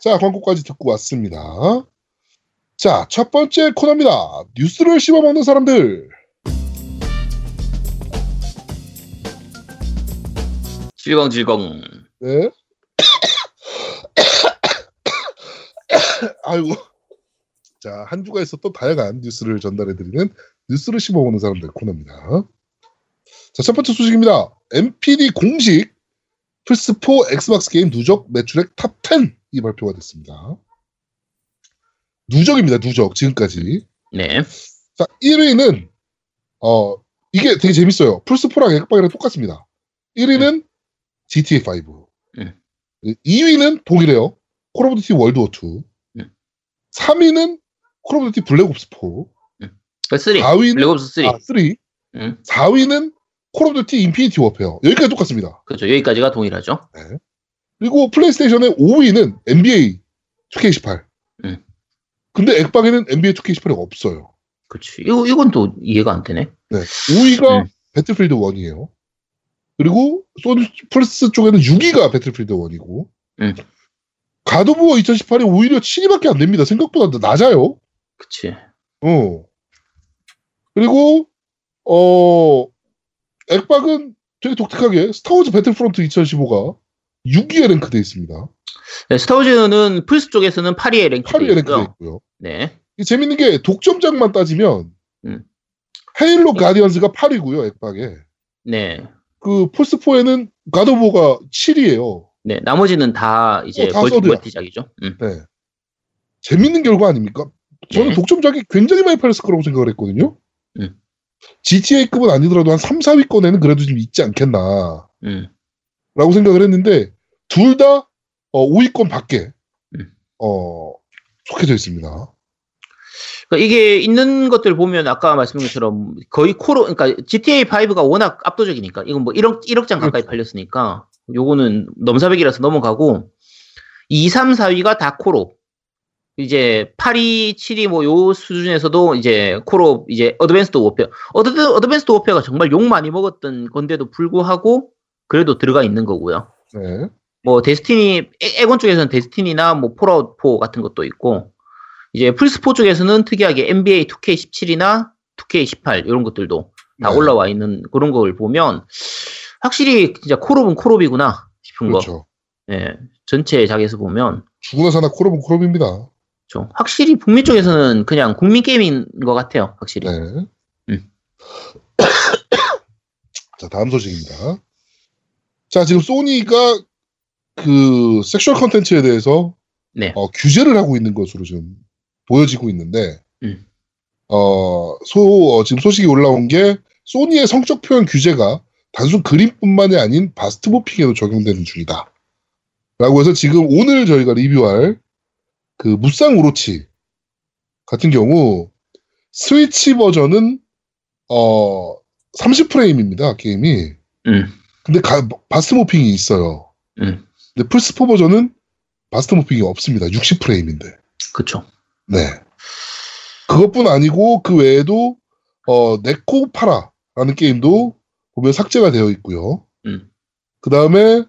자, 광고까지 듣고 왔습니다. 자, 첫 번째 코너입니다. 뉴스를 씹어먹는 사람들. 질겅질겅. 네. 아이고. 자, 한 주간 있었던 다양한 뉴스를 전달해드리는 뉴스를 씹어먹는 사람들 코너입니다. 자, 첫 번째 소식입니다. NPD 공식 플스4 엑스박스 게임 누적 매출액 top10 이 발표가 됐습니다. 누적입니다, 누적, 지금까지. 네. 자, 1위는, 어, 이게 되게 재밌어요. 플스4랑 엑박이랑 똑같습니다. 1위는 GTA5. 음. 2위는 동일해요. 콜 오브 듀티 월드 워2. 음. 3위는 콜 오브 듀티 블랙 옵스 4. 그 3. 4위는, 블랙 옵스 3. 아, 3. 음. 4위는 콜 오브 듀티 인피니티 워페어. 여기까지 똑같습니다. 그렇죠. 여기까지가 동일하죠. 그리고 플레이스테이션의 5위는 NBA 2K18. 음. 근데 엑박에는 NBA 2K18이 없어요. 그렇지. 이거, 이건 또 이해가 안 되네. 네. 5위가 음. 배틀필드 1이에요. 그리고 소니 플스 쪽에는 6위가 배틀필드 1이고. 음. 갓 오브 워 2018이 오히려 7위밖에 안 됩니다. 생각보다 낮아요. 그치. 어. 그리고 어 엑박은 되게 독특하게 스타워즈 배틀프론트 2015가 6위에 랭크되어 있습니다. 네, 스타워즈는 플스 쪽에서는 8위에 랭크되어 8위에 랭크되어 있고요. 네. 이 재밌는 게 독점작만 따지면 음. 헤일로 가디언즈가 8위고요. 엑박에. 네. 그 플스4에는 갓 오브 워가 7위예요. 네. 나머지는 다 이제 어. 멀티작이죠. 음. 네. 재밌는 결과 아닙니까? 저는 네. 독점작이 굉장히 많이 팔렸을 거라고 생각을 했거든요. 음. GTA급은 아니더라도 한 3, 4위권에는 그래도 좀 있지 않겠나. 음. 라고 생각을 했는데, 둘 다, 어, 5위권 밖에, 음. 어, 속해져 있습니다. 그러니까 이게 있는 것들 보면 아까 말씀드린 것처럼 거의 코로 그러니까 GTA 5가 워낙 압도적이니까 이건 뭐 1억 1억 장 가까이 그렇죠. 팔렸으니까 요거는 넘사벽이라서 넘어가고 2, 3, 4위가 다 코로 이제 8위, 7위 뭐 요 수준에서도 이제 콜옵 이제 어드밴스드 워페어 어드, 어드밴스드 워페어가 정말 욕 많이 먹었던 건데도 불구하고 그래도 들어가 있는 거고요. 네. 뭐 데스티니 에- 엑원 쪽에서는 데스티니나 뭐 폴아웃 4 같은 것도 있고 이제 플스4 쪽에서는 특이하게 NBA 2K17이나 2K18 이런 것들도 다 네. 올라와 있는 그런 걸 보면 확실히 진짜 콜옵은 콜옵이구나 싶은 거. 그렇죠. 예. 전체 작에서 보면 죽으나 사나 콜옵은 콜옵입니다. 좀 확실히 북미 쪽에서는 그냥 국민 게임인 것 같아요. 확실히. 네. 음. 자, 다음 소식입니다. 자, 지금 소니가 그 sexual 컨텐츠에 대해서 네. 어, 규제를 하고 있는 것으로 지금 보여지고 있는데, 음. 어, 소, 어, 지금 소식이 올라온 게 소니의 성적 표현 규제가 단순 그림뿐만이 아닌 bust morphing에도 적용되는 중이다. 라고 해서 지금 오늘 저희가 리뷰할 그 무쌍 오로치 같은 경우 스위치 버전은 어 30프레임입니다 게임이 음. 근데 가- bust morphing이 있어요 음. 근데 플스4 버전은 bust morphing이 없습니다 60프레임인데 그쵸. 네 그것뿐 아니고 그 외에도 어 네코파라라는 게임도 보면 삭제가 되어 있고요 음. 그 다음에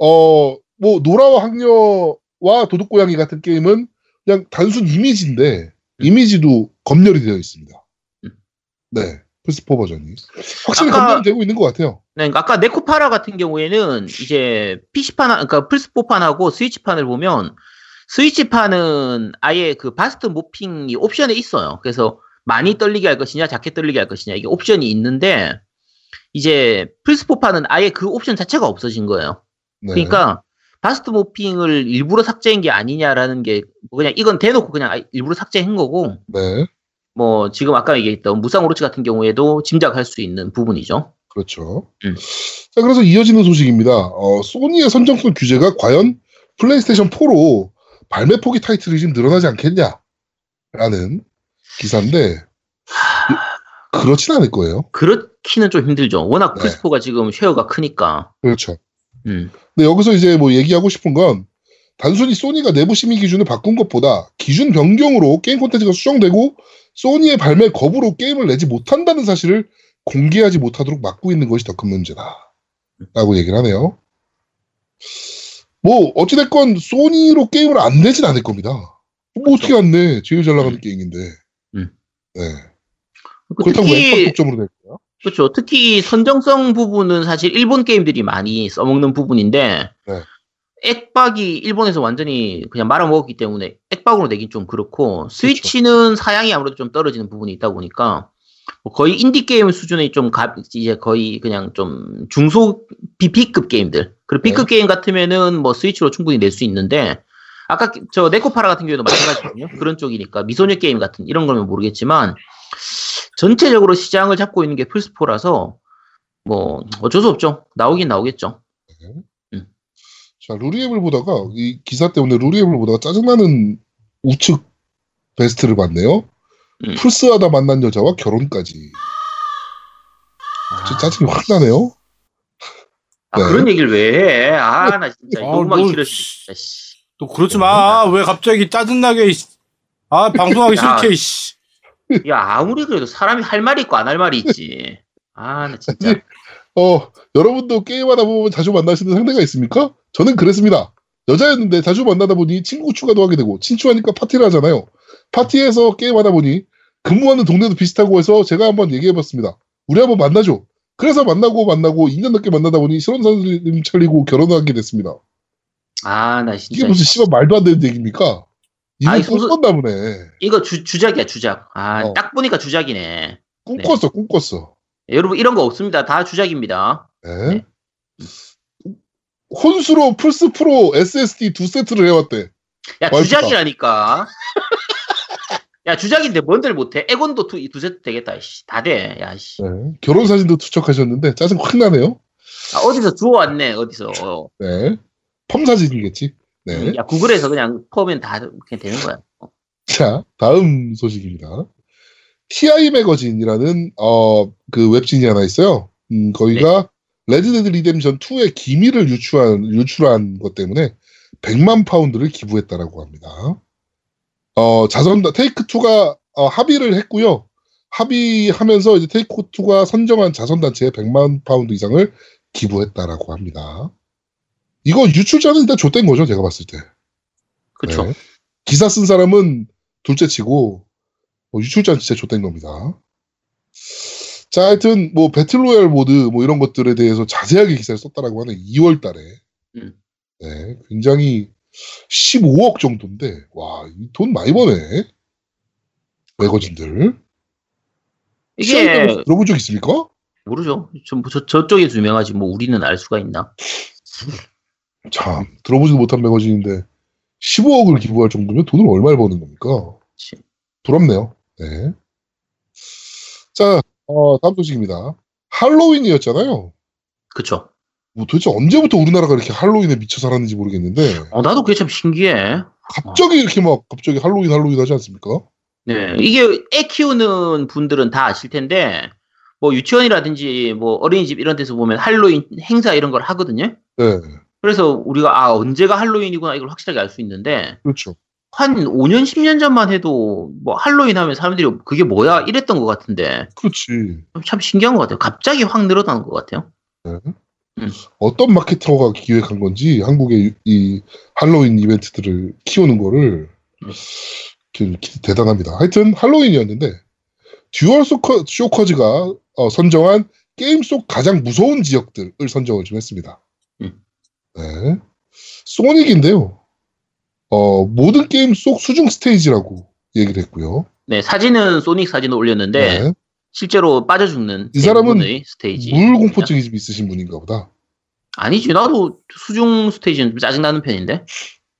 어 뭐 노라와 황녀와 도둑고양이 같은 게임은 그냥 단순 이미지인데 이미지도 검열이 되어 있습니다. 음. 네. 플스4 버전이. 확실히 아까- 감당되고 있는 것 같아요. 네, 그러니까 아까 네코파라 같은 경우에는 이제 PC판, 그러니까 플스4판하고 스위치판을 보면 스위치판은 아예 그 bust morphing이 옵션에 있어요. 그래서 많이 떨리게 할 것이냐, 작게 떨리게 할 것이냐, 이게 옵션이 있는데 이제 플스4판은 아예 그 옵션 자체가 없어진 거예요. 네. 그러니까 bust morphing을 일부러 삭제한 게 아니냐라는 게 그냥 이건 대놓고 그냥 일부러 삭제한 거고 네. 뭐 지금 아까 얘기했던 무쌍 오로치 같은 경우에도 짐작할 수 있는 부분이죠. 그렇죠. 음. 자, 그래서 이어지는 소식입니다. 어, 소니의 선정성 규제가 과연 플레이스테이션 4로 발매 포기 타이틀이 좀 늘어나지 않겠냐라는 기사인데 이- 그렇진 않을 거예요. 그렇기는 좀 힘들죠. 워낙 네. 플스4가 지금 쉐어가 크니까. 그렇죠. 음. 근데 여기서 이제 뭐 얘기하고 싶은 건 단순히 소니가 내부 심의 기준을 바꾼 것보다 기준 변경으로 게임 콘텐츠가 수정되고 소니의 발매 거부로 게임을 내지 못한다는 사실을 공개하지 못하도록 막고 있는 것이 더 큰 문제다. 라고 얘기를 하네요. 뭐 어찌됐건 소니로 게임을 안 내진 않을 겁니다. 뭐 어떻게 안 내? 제일 잘 나가는 음. 게임인데. 음. 네. 그 그렇다고 특히 독점으로 낼 거야? 그렇죠. 특히 선정성 부분은 사실 일본 게임들이 많이 써먹는 부분인데 네. 액박이 일본에서 완전히 그냥 말아먹었기 때문에 액박으로 내긴 좀 그렇고 스위치는 사양이 아무래도 좀 떨어지는 부분이 있다 보니까 뭐 거의 인디 게임 수준의 좀 가, 이제 거의 그냥 좀 중소 비- B급 게임들 그리고 B급 게임 같으면은 뭐 스위치로 충분히 낼 수 있는데 아까 저 네코파라 같은 경우에도 마찬가지거든요. 그런 쪽이니까 미소녀 게임 같은 이런 거면 모르겠지만 전체적으로 시장을 잡고 있는 게 플스4라서 뭐 어쩔 수 없죠. 나오긴 나오겠죠. 자, 루리앱을 보다가, 이 기사 때문에 루리앱을 보다가 짜증나는 우측 베스트를 봤네요. 음. 풀스하다 만난 여자와 결혼까지. 진짜 짜증이 확 나네요. 아, 네. 그런 얘기를 왜 해? 아, 나 진짜 아, 녹음하기 뭐, 싫어지네. 진짜, 씨. 또 그러지 마. 왜 갑자기 짜증나게. 아, 방송하기 야. 싫게, 이씨. 야, 아무리 그래도 사람이 할 말이 있고 안 할 말이 있지. 아, 나 진짜. 어, 여러분도 게임하다 보면 자주 만나시는 상대가 있습니까? 저는 그랬습니다. 여자였는데 자주 만나다 보니 친구 추가도 하게 되고, 친추하니까 파티를 하잖아요. 파티에서 게임하다 보니 근무하는 동네도 비슷하고 해서 제가 한번 얘기해봤습니다. 우리 한번 만나죠. 그래서 만나고 만나고 2년 넘게 만나다 보니 실혼 선생님 차리고 결혼하게 됐습니다. 아, 나 이게 진짜. 무슨 씨발 말도 안 되는 얘기입니까? 아이, 소설- 꿈꿨나 보네. 이거 주, 주작이야, 주작. 아, 어. 딱 보니까 주작이네. 꿈꿨어, 꿈꿨어. 여러분, 이런 거 없습니다. 다 주작입니다. 네. 네. 혼수로 플스 프로 SSD 두 세트를 해왔대. 야, 와이프가. 주작이라니까. 야, 주작인데 뭔들 못해? 에곤도 두, 두 세트 되겠다, 씨. 다 돼. 야, 씨. 네. 결혼 사진도 투척하셨는데 짜증 확 나네요. 아, 어디서 주워왔네, 어디서. 어. 네. 펌 사진이겠지. 네. 야, 구글에서 그냥 퍼면 다 그냥 되는 거야. 어. 자, 다음 소식입니다. TI 매거진이라는 어 그 웹진이 하나 있어요. 음, 거기가 레드데드 리뎀션 2의 기밀을 유출한 유출한 것 때문에 100만 파운드를 기부했다라고 합니다. 어, 자선단 테이크 2가 어, 합의를 했고요. 합의하면서 이제 테이크 2가 선정한 자선단체에 100만 파운드 이상을 기부했다라고 합니다. 이거 유출자는 일단 좆된 거죠, 제가 봤을 때. 그쵸. 네. 기사 쓴 사람은 둘째 치고 뭐 유출자는 진짜 좆된 겁니다. 자, 하여튼 뭐 배틀로얄 모드 뭐 이런 것들에 대해서 자세하게 기사를 썼다라고 하는 2월 달에 음. 네, 굉장히 15억 정도인데 와, 이 돈 많이 버네. 매거진들. 이게, 들어본 적 있습니까? 모르죠. 저, 저, 저쪽에서 유명하지, 뭐, 우리는 알 수가 있나? 참, 들어보지도 못한 매거진인데 15억을 기부할 정도면 돈을 얼마를 버는 겁니까? 부럽네요. 네. 자, 어, 다음 소식입니다. 할로윈이었잖아요. 그쵸. 뭐 도대체 언제부터 우리나라가 이렇게 할로윈에 미쳐 살았는지 모르겠는데 어, 나도 그게 참 신기해. 갑자기 이렇게 막 갑자기 할로윈 할로윈 하지 않습니까? 네. 이게 애 키우는 분들은 다 아실 텐데, 뭐, 유치원이라든지, 뭐, 어린이집 이런 데서 보면 할로윈 행사 이런 걸 하거든요. 네, 그래서 우리가, 아, 언제가 할로윈이구나, 이걸 확실하게 알 수 있는데, 그렇죠. 한 5년, 10년 전만 해도, 뭐, 할로윈 하면 사람들이 그게 뭐야? 이랬던 것 같은데, 그렇지. 참 신기한 것 같아요. 갑자기 확 늘어나는 것 같아요. 어떤 마케터가 기획한 건지 한국의 이, 이 할로윈 이벤트들을 키우는 거를 네. 대단합니다. 하여튼 할로윈이었는데 듀얼 쇼커, 쇼커즈가 어, 선정한 게임 속 가장 무서운 지역들을 선정을 좀 했습니다. 음. 네. 소닉인데요. 어, 모든 게임 속 수중 스테이지라고 얘기를 했고요. 네, 사진은 소닉 사진을 올렸는데 네. 실제로 빠져 죽는 이 사람은 스테이지. 물 공포증이 좀 있으신 분인가 보다. 아니지, 나도 수중 스테이지는 좀 짜증나는 편인데.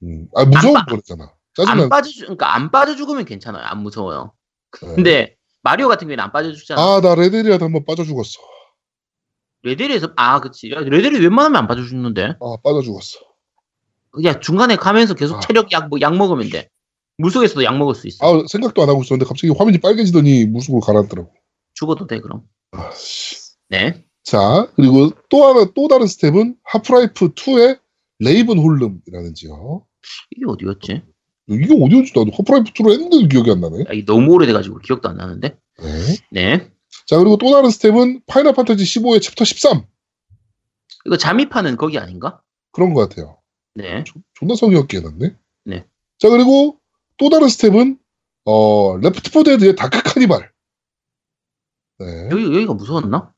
음. 아, 무서운 안 빠- 거랬잖아. 안 짜증나. 빠져, 죽- 그러니까 안 빠져 죽으면 괜찮아요. 안 무서워요. 네. 근데 마리오 같은 경우에는 안 빠져 죽잖아. 아, 나 레데리아도 한번 빠져 죽었어. 레데리에서 아, 그치. 야, 레데리 웬만하면 안 빠져 죽는데. 아, 빠져 죽었어. 그냥 중간에 가면서 계속 아. 체력 약, 뭐, 약 먹으면 돼. 물속에서도 약 먹을 수 있어. 아, 생각도 안 하고 있었는데 갑자기 화면이 빨개지더니 물속으로 가라앉더라고. 죽어도 돼, 그럼. 아, 씨. 네. 자, 그리고 또 하나, 또 다른 스텝은 하프라이프 2의 레이븐 홀름이라는 지역. 이게 어디였지? 이게 어디였지? 나도 하프라이프 2로 했는데 기억이 안 나네. 야, 이게 너무 오래돼가지고 기억도 안 나는데. 네. 네. 자, 그리고 또 다른 스텝은 파이널 판타지 15의 챕터 13. 이거 잠입하는 거기 아닌가? 그런 것 같아요. 네. 존나 성의 없게 해놨네. 네. 자, 그리고 또 다른 스텝은, 어, 레프트 포 데드의 다크 카니발. 네. 여기, 여기가 무서웠나?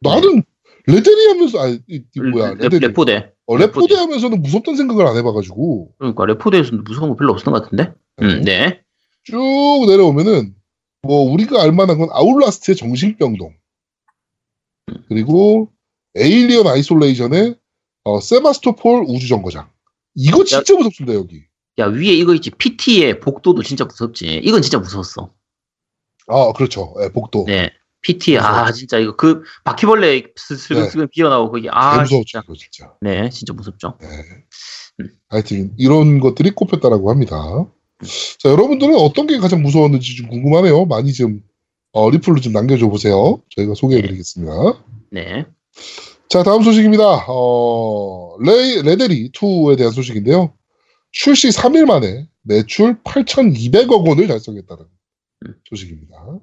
나는 레데리 하면서, 아, 이, 이 뭐야, 레, 레데리. 레포데. 어, 레포데 하면서는 무섭다는 생각을 안 해봐가지고. 그러니까 레포데에서는 무서운 거 별로 없었던 것 같은데? 음, 네. 쭉 내려오면은 뭐 우리가 알만한 건 아웃라스트의 정신병동 그리고 에일리언 아이솔레이션의 어, 세바스토폴 우주정거장 이거 진짜 무섭습니다 여기 야, 위에 이거 있지. PT의 복도도 진짜 무섭지. 이건 진짜 무서웠어. 아 그렇죠 예, 복도 네. PT, 아, 무서워. 진짜 이거 그 바퀴벌레 슬슬슬 비어나오고 그게, 아, 무서웠죠 진짜. 진짜 네, 진짜 무섭죠. 예. 음. 하여튼 이런 것들이 꼽혔다라고 합니다 자 여러분들은 어떤 게 가장 무서웠는지 좀 궁금하네요 많이 좀 어, 리플로 좀 남겨줘 보세요 저희가 소개해드리겠습니다 네. 자, 다음 소식입니다. 어, 레, 레데리 2에 대한 소식인데요. 출시 3일 만에 매출 8,200억 원을 달성했다는 음. 소식입니다.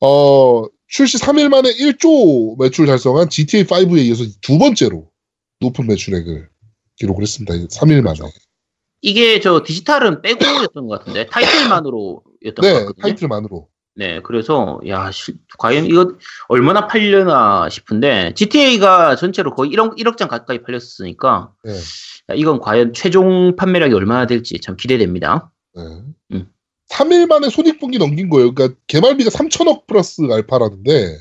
어, 출시 3일 만에 1조 매출 달성한 GTA5에 이어서 두 번째로 높은 매출액을 기록을 했습니다. 3일 만에. 이게 저 디지털은 빼고였던 것 같은데, 타이틀만으로였던 것 네, 같거든요. 타이틀만으로. 네, 그래서, 야, 시- 과연 이거 얼마나 팔려나 싶은데, GTA가 전체로 거의 1억, 1억 장 가까이 팔렸으니까, 네, 야, 이건 과연 최종 판매량이 얼마나 될지 참 기대됩니다. 네. 음. 3일 만에 손익분기 넘긴 거예요. 그러니까 개발비가 3천억 플러스 알파라는데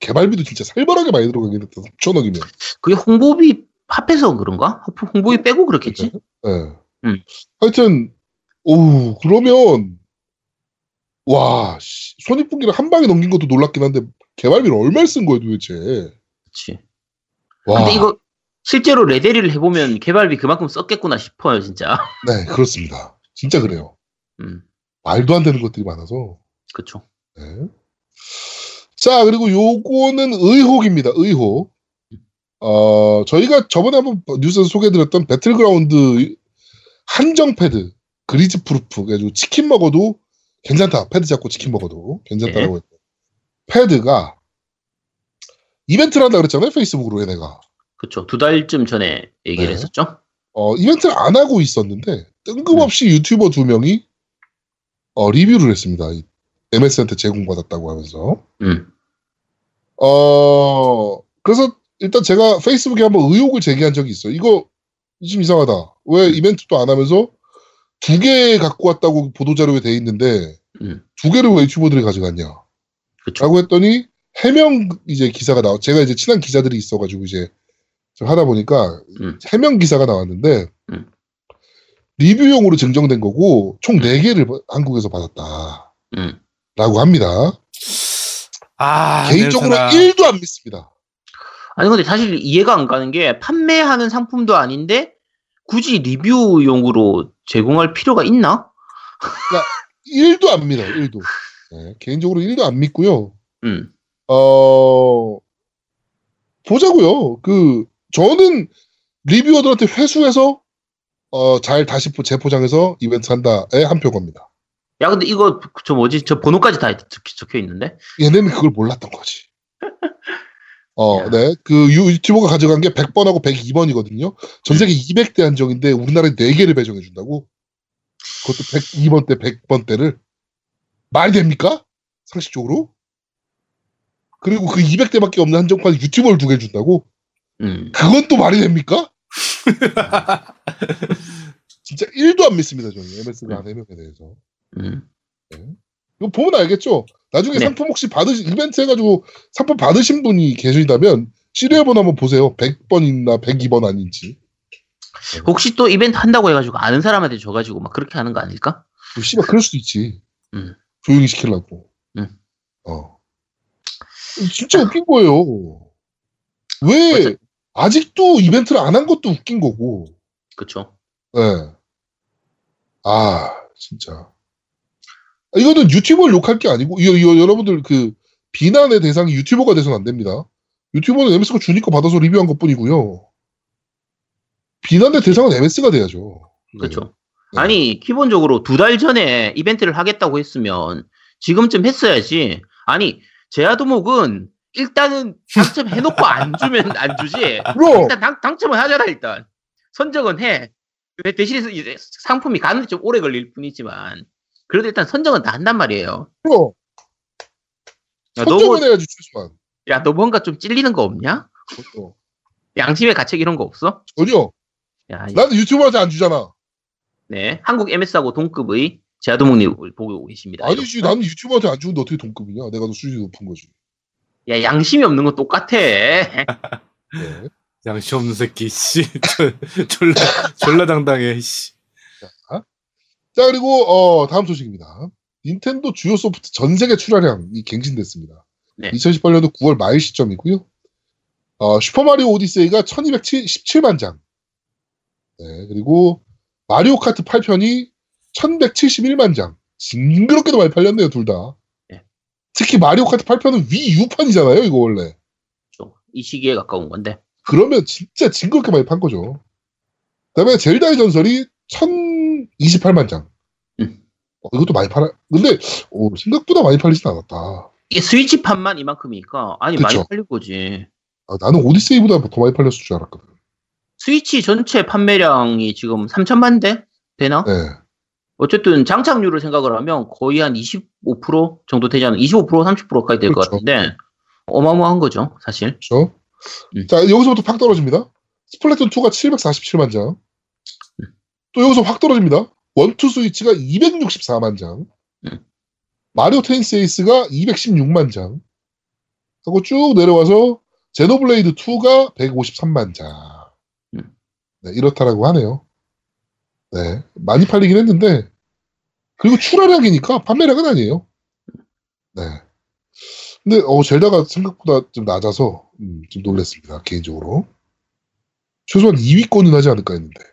개발비도 진짜 살벌하게 많이 들어가긴 했다. 3천억이면. 그게 홍보비 합해서 그런가? 홍보비 빼고 그렇겠지? 네. 음. 하여튼, 오, 그러면, 와, 씨, 손익분기를 한 방에 넘긴 것도 놀랍긴 한데, 개발비를 얼마를 쓴 거예요, 도대체. 그렇지. 와, 근데 이거 실제로 레데리를 해보면 개발비 그만큼 썼겠구나 싶어요, 진짜. 네, 그렇습니다. 진짜 그래요. 음, 말도 안 되는 것들이 많아서. 그쵸. 네. 자, 그리고 요거는 의혹입니다, 의혹. 어, 저희가 저번에 한번 뉴스에서 소개해드렸던 배틀그라운드 한정 패드, grease proof, 그래가지고 치킨 먹어도 괜찮다. 패드 잡고 치킨 먹어도 괜찮다라고 했던 패드가 이벤트를 한다 그랬잖아요. 페이스북으로 얘네가. 그쵸. 두 달쯤 전에 얘기를 네. 했었죠. 어, 이벤트를 안 하고 있었는데 뜬금없이 유튜버 두 명이 어, 리뷰를 했습니다. 이 MS한테 제공받았다고 하면서. 음, 어, 그래서 일단 제가 페이스북에 한번 의혹을 제기한 적이 있어요. 이거 좀 이상하다. 왜 이벤트도 안 하면서 두 개 갖고 왔다고 보도자료에 돼 있는데 음, 두 개를 왜 유튜버들이 가져갔냐? 그쵸. 라고 했더니 해명 이제 기사가 나와. 제가 이제 친한 기자들이 있어가지고 이제 좀 하다 보니까 음. 해명 기사가 나왔는데 음. 리뷰용으로 증정된 거고 총 네개를 한국에서 받았다. 음. 라고 합니다. 아, 개인적으로 냄새나. 1도 안 믿습니다. 아니, 근데 사실 이해가 안 가는 게 판매하는 상품도 아닌데 굳이 리뷰용으로 제공할 필요가 있나? 1도 안 믿어요. 1도. 네, 개인적으로 1도 안 믿고요. 음, 어, 보자고요. 그 저는 리뷰어들한테 회수해서 어, 잘 다시 포- 재포장해서 이벤트 한다에 한 표 겁니다. 야, 근데 이거 저 뭐지? 저 번호까지 다 적- 적혀 있는데? 얘네는 그걸 몰랐던 거지. 어, 야. 네. 그 유- 유튜버가 가져간 게 100번하고 102번이거든요. 전 세계 200대 한정인데 우리나라에 4개를 배정해 준다고? 그것도 102번 대 100번 대를 말이 됩니까? 상식적으로? 그리고 그 200대밖에 없는 한정판 유튜버를 두 개 준다고? 음. 그건 또 말이 됩니까? 진짜 1도 안 믿습니다, 저는. MS가 안 해명에 대해서. 음. 이거 보면 알겠죠? 나중에 네. 상품 혹시 받으신, 이벤트 해가지고 상품 받으신 분이 계시다면, 시리얼번 한번 보세요. 100번이나 102번 아닌지. 혹시 또 이벤트 한다고 해가지고 아는 사람한테 줘가지고 막 그렇게 하는 거 아닐까? 뭐, 씨발, 그럴 수도 있지. 음. 조용히 시키려고. 음. 어. 진짜 웃긴 거예요. 왜, 맞아. 아직도 이벤트를 안 한 것도 웃긴 거고. 그쵸. 예. 아, 진짜. 아, 이거는 유튜버를 욕할 게 아니고, 이거, 이거 여러분들 그, 비난의 대상이 유튜버가 돼서는 안 됩니다. 유튜버는 MS가 주니까 받아서 리뷰한 것 뿐이고요. 비난의 대상은 MS가 돼야죠. 네. 그쵸. 네. 아니, 기본적으로 두 달 전에 이벤트를 하겠다고 했으면 지금쯤 했어야지. 아니, 제아도목은 일단은 당첨해놓고 안 주면 안 주지. 일단 당, 당첨은 하잖아, 일단. 선정은 해. 왜 대신에 상품이 가는데 좀 오래 걸릴 뿐이지만. 그래도 일단 선정은 다 한단 말이에요. 그럼! 야, 너, 선정은 뭐, 해야지, 최소한. 야, 너 뭔가 좀 찔리는 거 없냐? 그것도. 양심의 가책 이런 거 없어? 전혀. 야, 이- 나는 유튜버한테 안 주잖아. 네. 한국 MS하고 동급의 제아도목님을 보고 계십니다. 아니지, 나는 유튜버한테 안 주는데 어떻게 동급이냐? 내가 더 수준이 높은 거지. 야, 양심이 없는 건 똑같아. 네. 양심 없는 새끼, 씨. 저- 졸라, 졸라 당당해, 씨. 자, 그리고, 어, 다음 소식입니다. 닌텐도 주요 소프트 전 세계 출하량이 갱신됐습니다. 네. 2018년도 9월 말 시점이고요. 어, 슈퍼마리오 오디세이가 1217만 장. 네, 그리고 마리오 카트 8편이 1171만 장. 징그럽게도 많이 팔렸네요, 둘 다. 네. 특히 마리오 카트 8편은 위 U판이잖아요, 이거 원래. 좀, 이 시기에 가까운 건데. 그러면 진짜 징그럽게 많이 판 거죠. 그 다음에 젤다의 전설이 1028만 장. 음. 어, 이것도 많이 팔아. 근데, 오, 생각보다 많이 팔리진 않았다. 이게 스위치판만 이만큼이니까, 아니, 그쵸. 많이 팔릴 거지. 아, 나는 오디세이보다 더 많이 팔렸을 줄 알았거든. 스위치 전체 판매량이 지금 3천만 대? 되나? 네. 어쨌든 장착률을 생각을 하면 거의 한 25% 정도 되지 않나? 25% 30%까지 될것 그렇죠. 같은데, 어마어마한 거죠, 사실. 그렇죠? 음. 자, 여기서부터 확 떨어집니다. 스플래툰 2가 747만 장. 또 여기서 확 떨어집니다. 원투 스위치가 264만 장. 음. 마리오 테니스 에이스가 216만 장. 하고 쭉 내려와서 제노블레이드 2가 153만 장. 음. 네, 이렇다라고 하네요. 네, 많이 팔리긴 했는데 그리고 출하량이니까 판매량은 아니에요. 네. 근데 어 젤다가 생각보다 좀 낮아서 음, 좀 놀랐습니다 개인적으로. 최소한 2위권은 하지 않을까 했는데.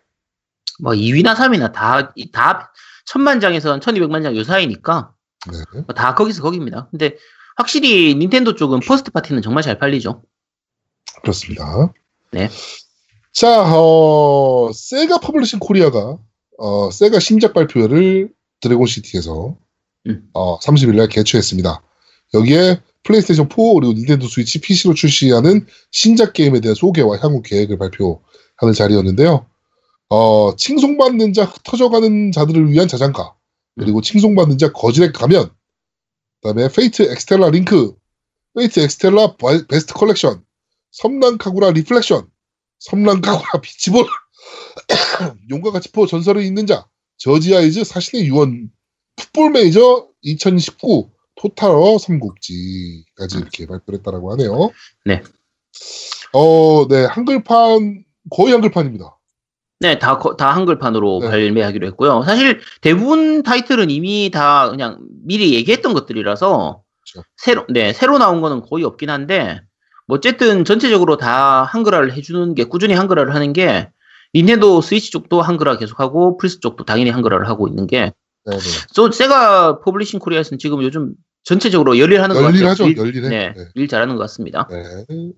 뭐 2위나 3위나 다, 이- 다 천만 장에서 1200만 장 요 사이니까 네. 뭐다 거기서 거기입니다. 근데 확실히 닌텐도 쪽은 first party는 정말 잘 팔리죠. 그렇습니다. 네. 자, 어, 세가 퍼블리싱 코리아가 어, 세가 신작 발표회를 드래곤 시티에서 음. 어, 30일 날 개최했습니다. 여기에 플레이스테이션 4 그리고 닌텐도 스위치 PC로 출시하는 신작 게임에 대한 소개와 향후 계획을 발표하는 자리였는데요. 어, 칭송받는 자, 흩어져가는 자들을 위한 자장가, 그리고 칭송받는 자 거짓의 가면, 그 다음에 페이트 엑스텔라 링크, 페이트 엑스텔라 바- 베스트 컬렉션, 섬란 카구라 리플렉션, 섬란 카구라 비치볼, 용과 같이 포 전설을 잇는 자, 저지 아이즈 사신의 유언, 풋볼 매니저 2019 토탈 워 삼국지까지 이렇게 발표를 했다라고 하네요. 네. 어, 네, 한글판, 거의 한글판입니다. 네, 다, 거- 다 한글판으로 네. 발매하기로 했고요. 사실 대부분 타이틀은 이미 다 그냥 미리 얘기했던 것들이라서 그렇죠. 새로, 네, 새로 나온 거는 거의 없긴 한데 뭐 어쨌든 전체적으로 다 한글화를 해주는 게 꾸준히 한글화를 하는 게 닌텐도 스위치 쪽도 한글화 계속하고 플스 쪽도 당연히 한글화를 하고 있는 게 네, 네. 또 세가 퍼블리싱 코리아에서는 지금 요즘 전체적으로 열일하는 것 같아요. 열일하죠, 열일해. 네, 네. 일 잘하는 것 같습니다. 네. 음.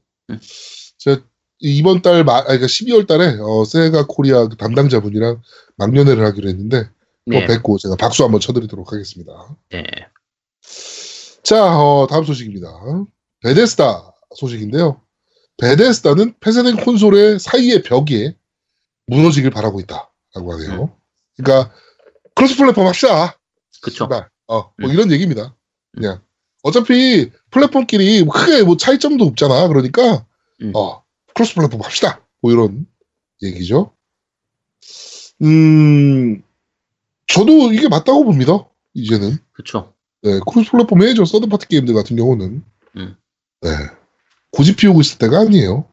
이번 달, 말, 아니, 그러니까 12월 달에, 어, 세가 코리아 그 담당자분이랑 막년회를 하기로 했는데, 네, 또 뵙고 제가 박수 한번 쳐드리도록 하겠습니다. 네, 자, 어, 다음 소식입니다. 베데스다 소식인데요. 베데스다는 폐쇄된 콘솔의 사이의 벽에 무너지길 바라고 있다. 라고 하네요. 그러니까, 크로스 플랫폼 합시다. 그쵸. 제발. 어, 뭐 음. 이런 얘기입니다. 그냥. 어차피 플랫폼끼리 크게 뭐 차이점도 없잖아. 그러니까 음. 어 크로스 플랫폼 합시다. 뭐 이런 얘기죠. 음 저도 이게 맞다고 봅니다. 이제는 그쵸. 네, 크로스 플랫폼 해야죠. third party 게임들 같은 경우는 음. 네 고집 피우고 있을 때가 아니에요.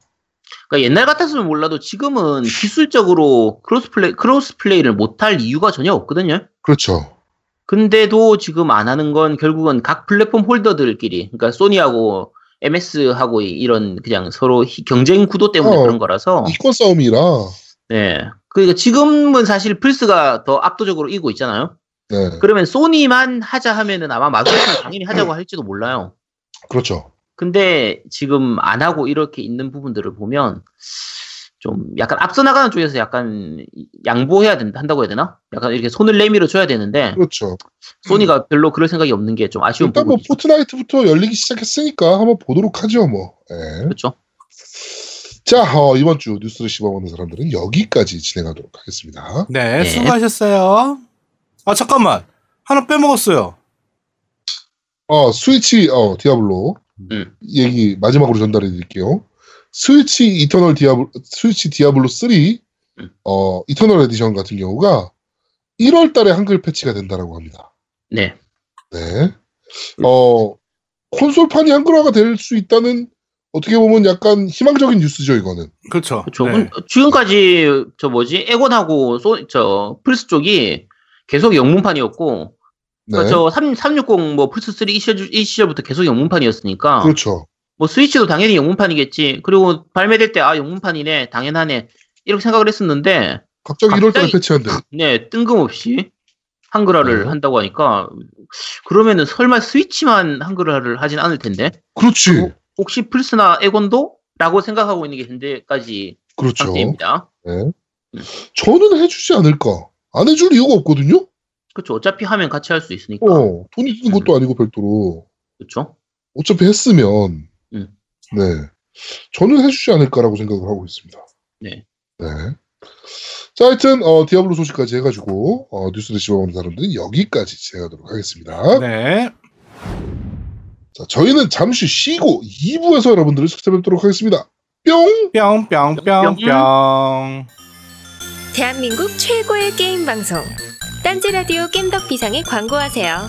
그러니까 옛날 같았으면 몰라도 지금은 기술적으로 크로스 플레이, 크로스 플레이를 못할 이유가 전혀 없거든요. 그렇죠. 근데도 지금 안 하는 건 결국은 각 플랫폼 홀더들끼리, 그러니까 소니하고 MS하고 이런 그냥 서로 희- 경쟁 구도 때문에 어. 그런 거라서, 이권 싸움이라 네. 그러니까 지금은 사실 플스가 더 압도적으로 이고 있잖아요. 네 그러면 소니만 하자 하면은 아마 마그네는 당연히 하자고 할지도 몰라요. 그렇죠. 근데 지금 안 하고 이렇게 있는 부분들을 보면 좀 약간 앞서 나가는 쪽에서 약간 양보해야 된다 한다고 해야 되나? 약간 이렇게 손을 내밀어 줘야 되는데 그렇죠. 소니가 별로 그럴 생각이 없는 게 좀 아쉬운 일단 뭐. 포트나이트부터 열리기 시작했으니까 한번 보도록 하죠 뭐. 예. 그렇죠. 자 어, 이번 주 뉴스를 씹어먹는 사람들은 여기까지 진행하도록 하겠습니다. 네, 네. 수고하셨어요. 아, 잠깐만. 하나 빼먹었어요. 어 스위치 어 디아블로 음. 얘기 마지막으로 전달해 드릴게요. 스위치 Eternal 디아블 스위치 디아블로 3 음. 어 Eternal Edition 같은 경우가 1월 달에 한글 패치가 된다라고 합니다. 네. 네. 어 콘솔판이 한글화가 될 수 있다는 어떻게 보면 약간 희망적인 뉴스죠 이거는. 그렇죠. 그렇죠. 네. 지금까지 저 뭐지? 엑원하고 소, 저 플스 쪽이 계속 영문판이었고 네. 그러니까 저 3, 360 뭐 플스 3 이, 시절, 이 시절부터 계속 영문판이었으니까 그렇죠. 뭐 스위치도 당연히 영문판이겠지. 그리고 발매될 때 아 영문판이네 당연하네 이렇게 생각을 했었는데 갑자기 1월 달에 갑자기- 패치한대. 네 뜬금없이 한글화를 네. 한다고 하니까 그러면은 설마 스위치만 한글화를 하진 않을 텐데 그렇지. 어? 혹시 플스나 에곤도? 라고 생각하고 있는 게 현재까지 그렇죠. 상태입니다. 네. 저는 해주지 않을까. 안 해줄 이유가 없거든요. 그렇죠. 어차피 하면 같이 할 수 있으니까. 어, 돈이 드는 것도 아니고 별도로. 그렇죠. 어차피 했으면, 음. 네. 저는 해주지 않을까라고 생각을 하고 있습니다. 네. 네. 자, 하여튼, 어, 디아블로 소식까지 해가지고, 어, 뉴스를 씹어먹는 사람들은 여기까지 진행하도록 하겠습니다. 네. 자, 저희는 잠시 쉬고 2부에서 여러분들을 찾아뵙도록 하겠습니다. 뿅! 뿅 뿅 뿅 뿅. 대한민국 최고의 게임 방송 딴지라디오 겜덕 비상에 광고하세요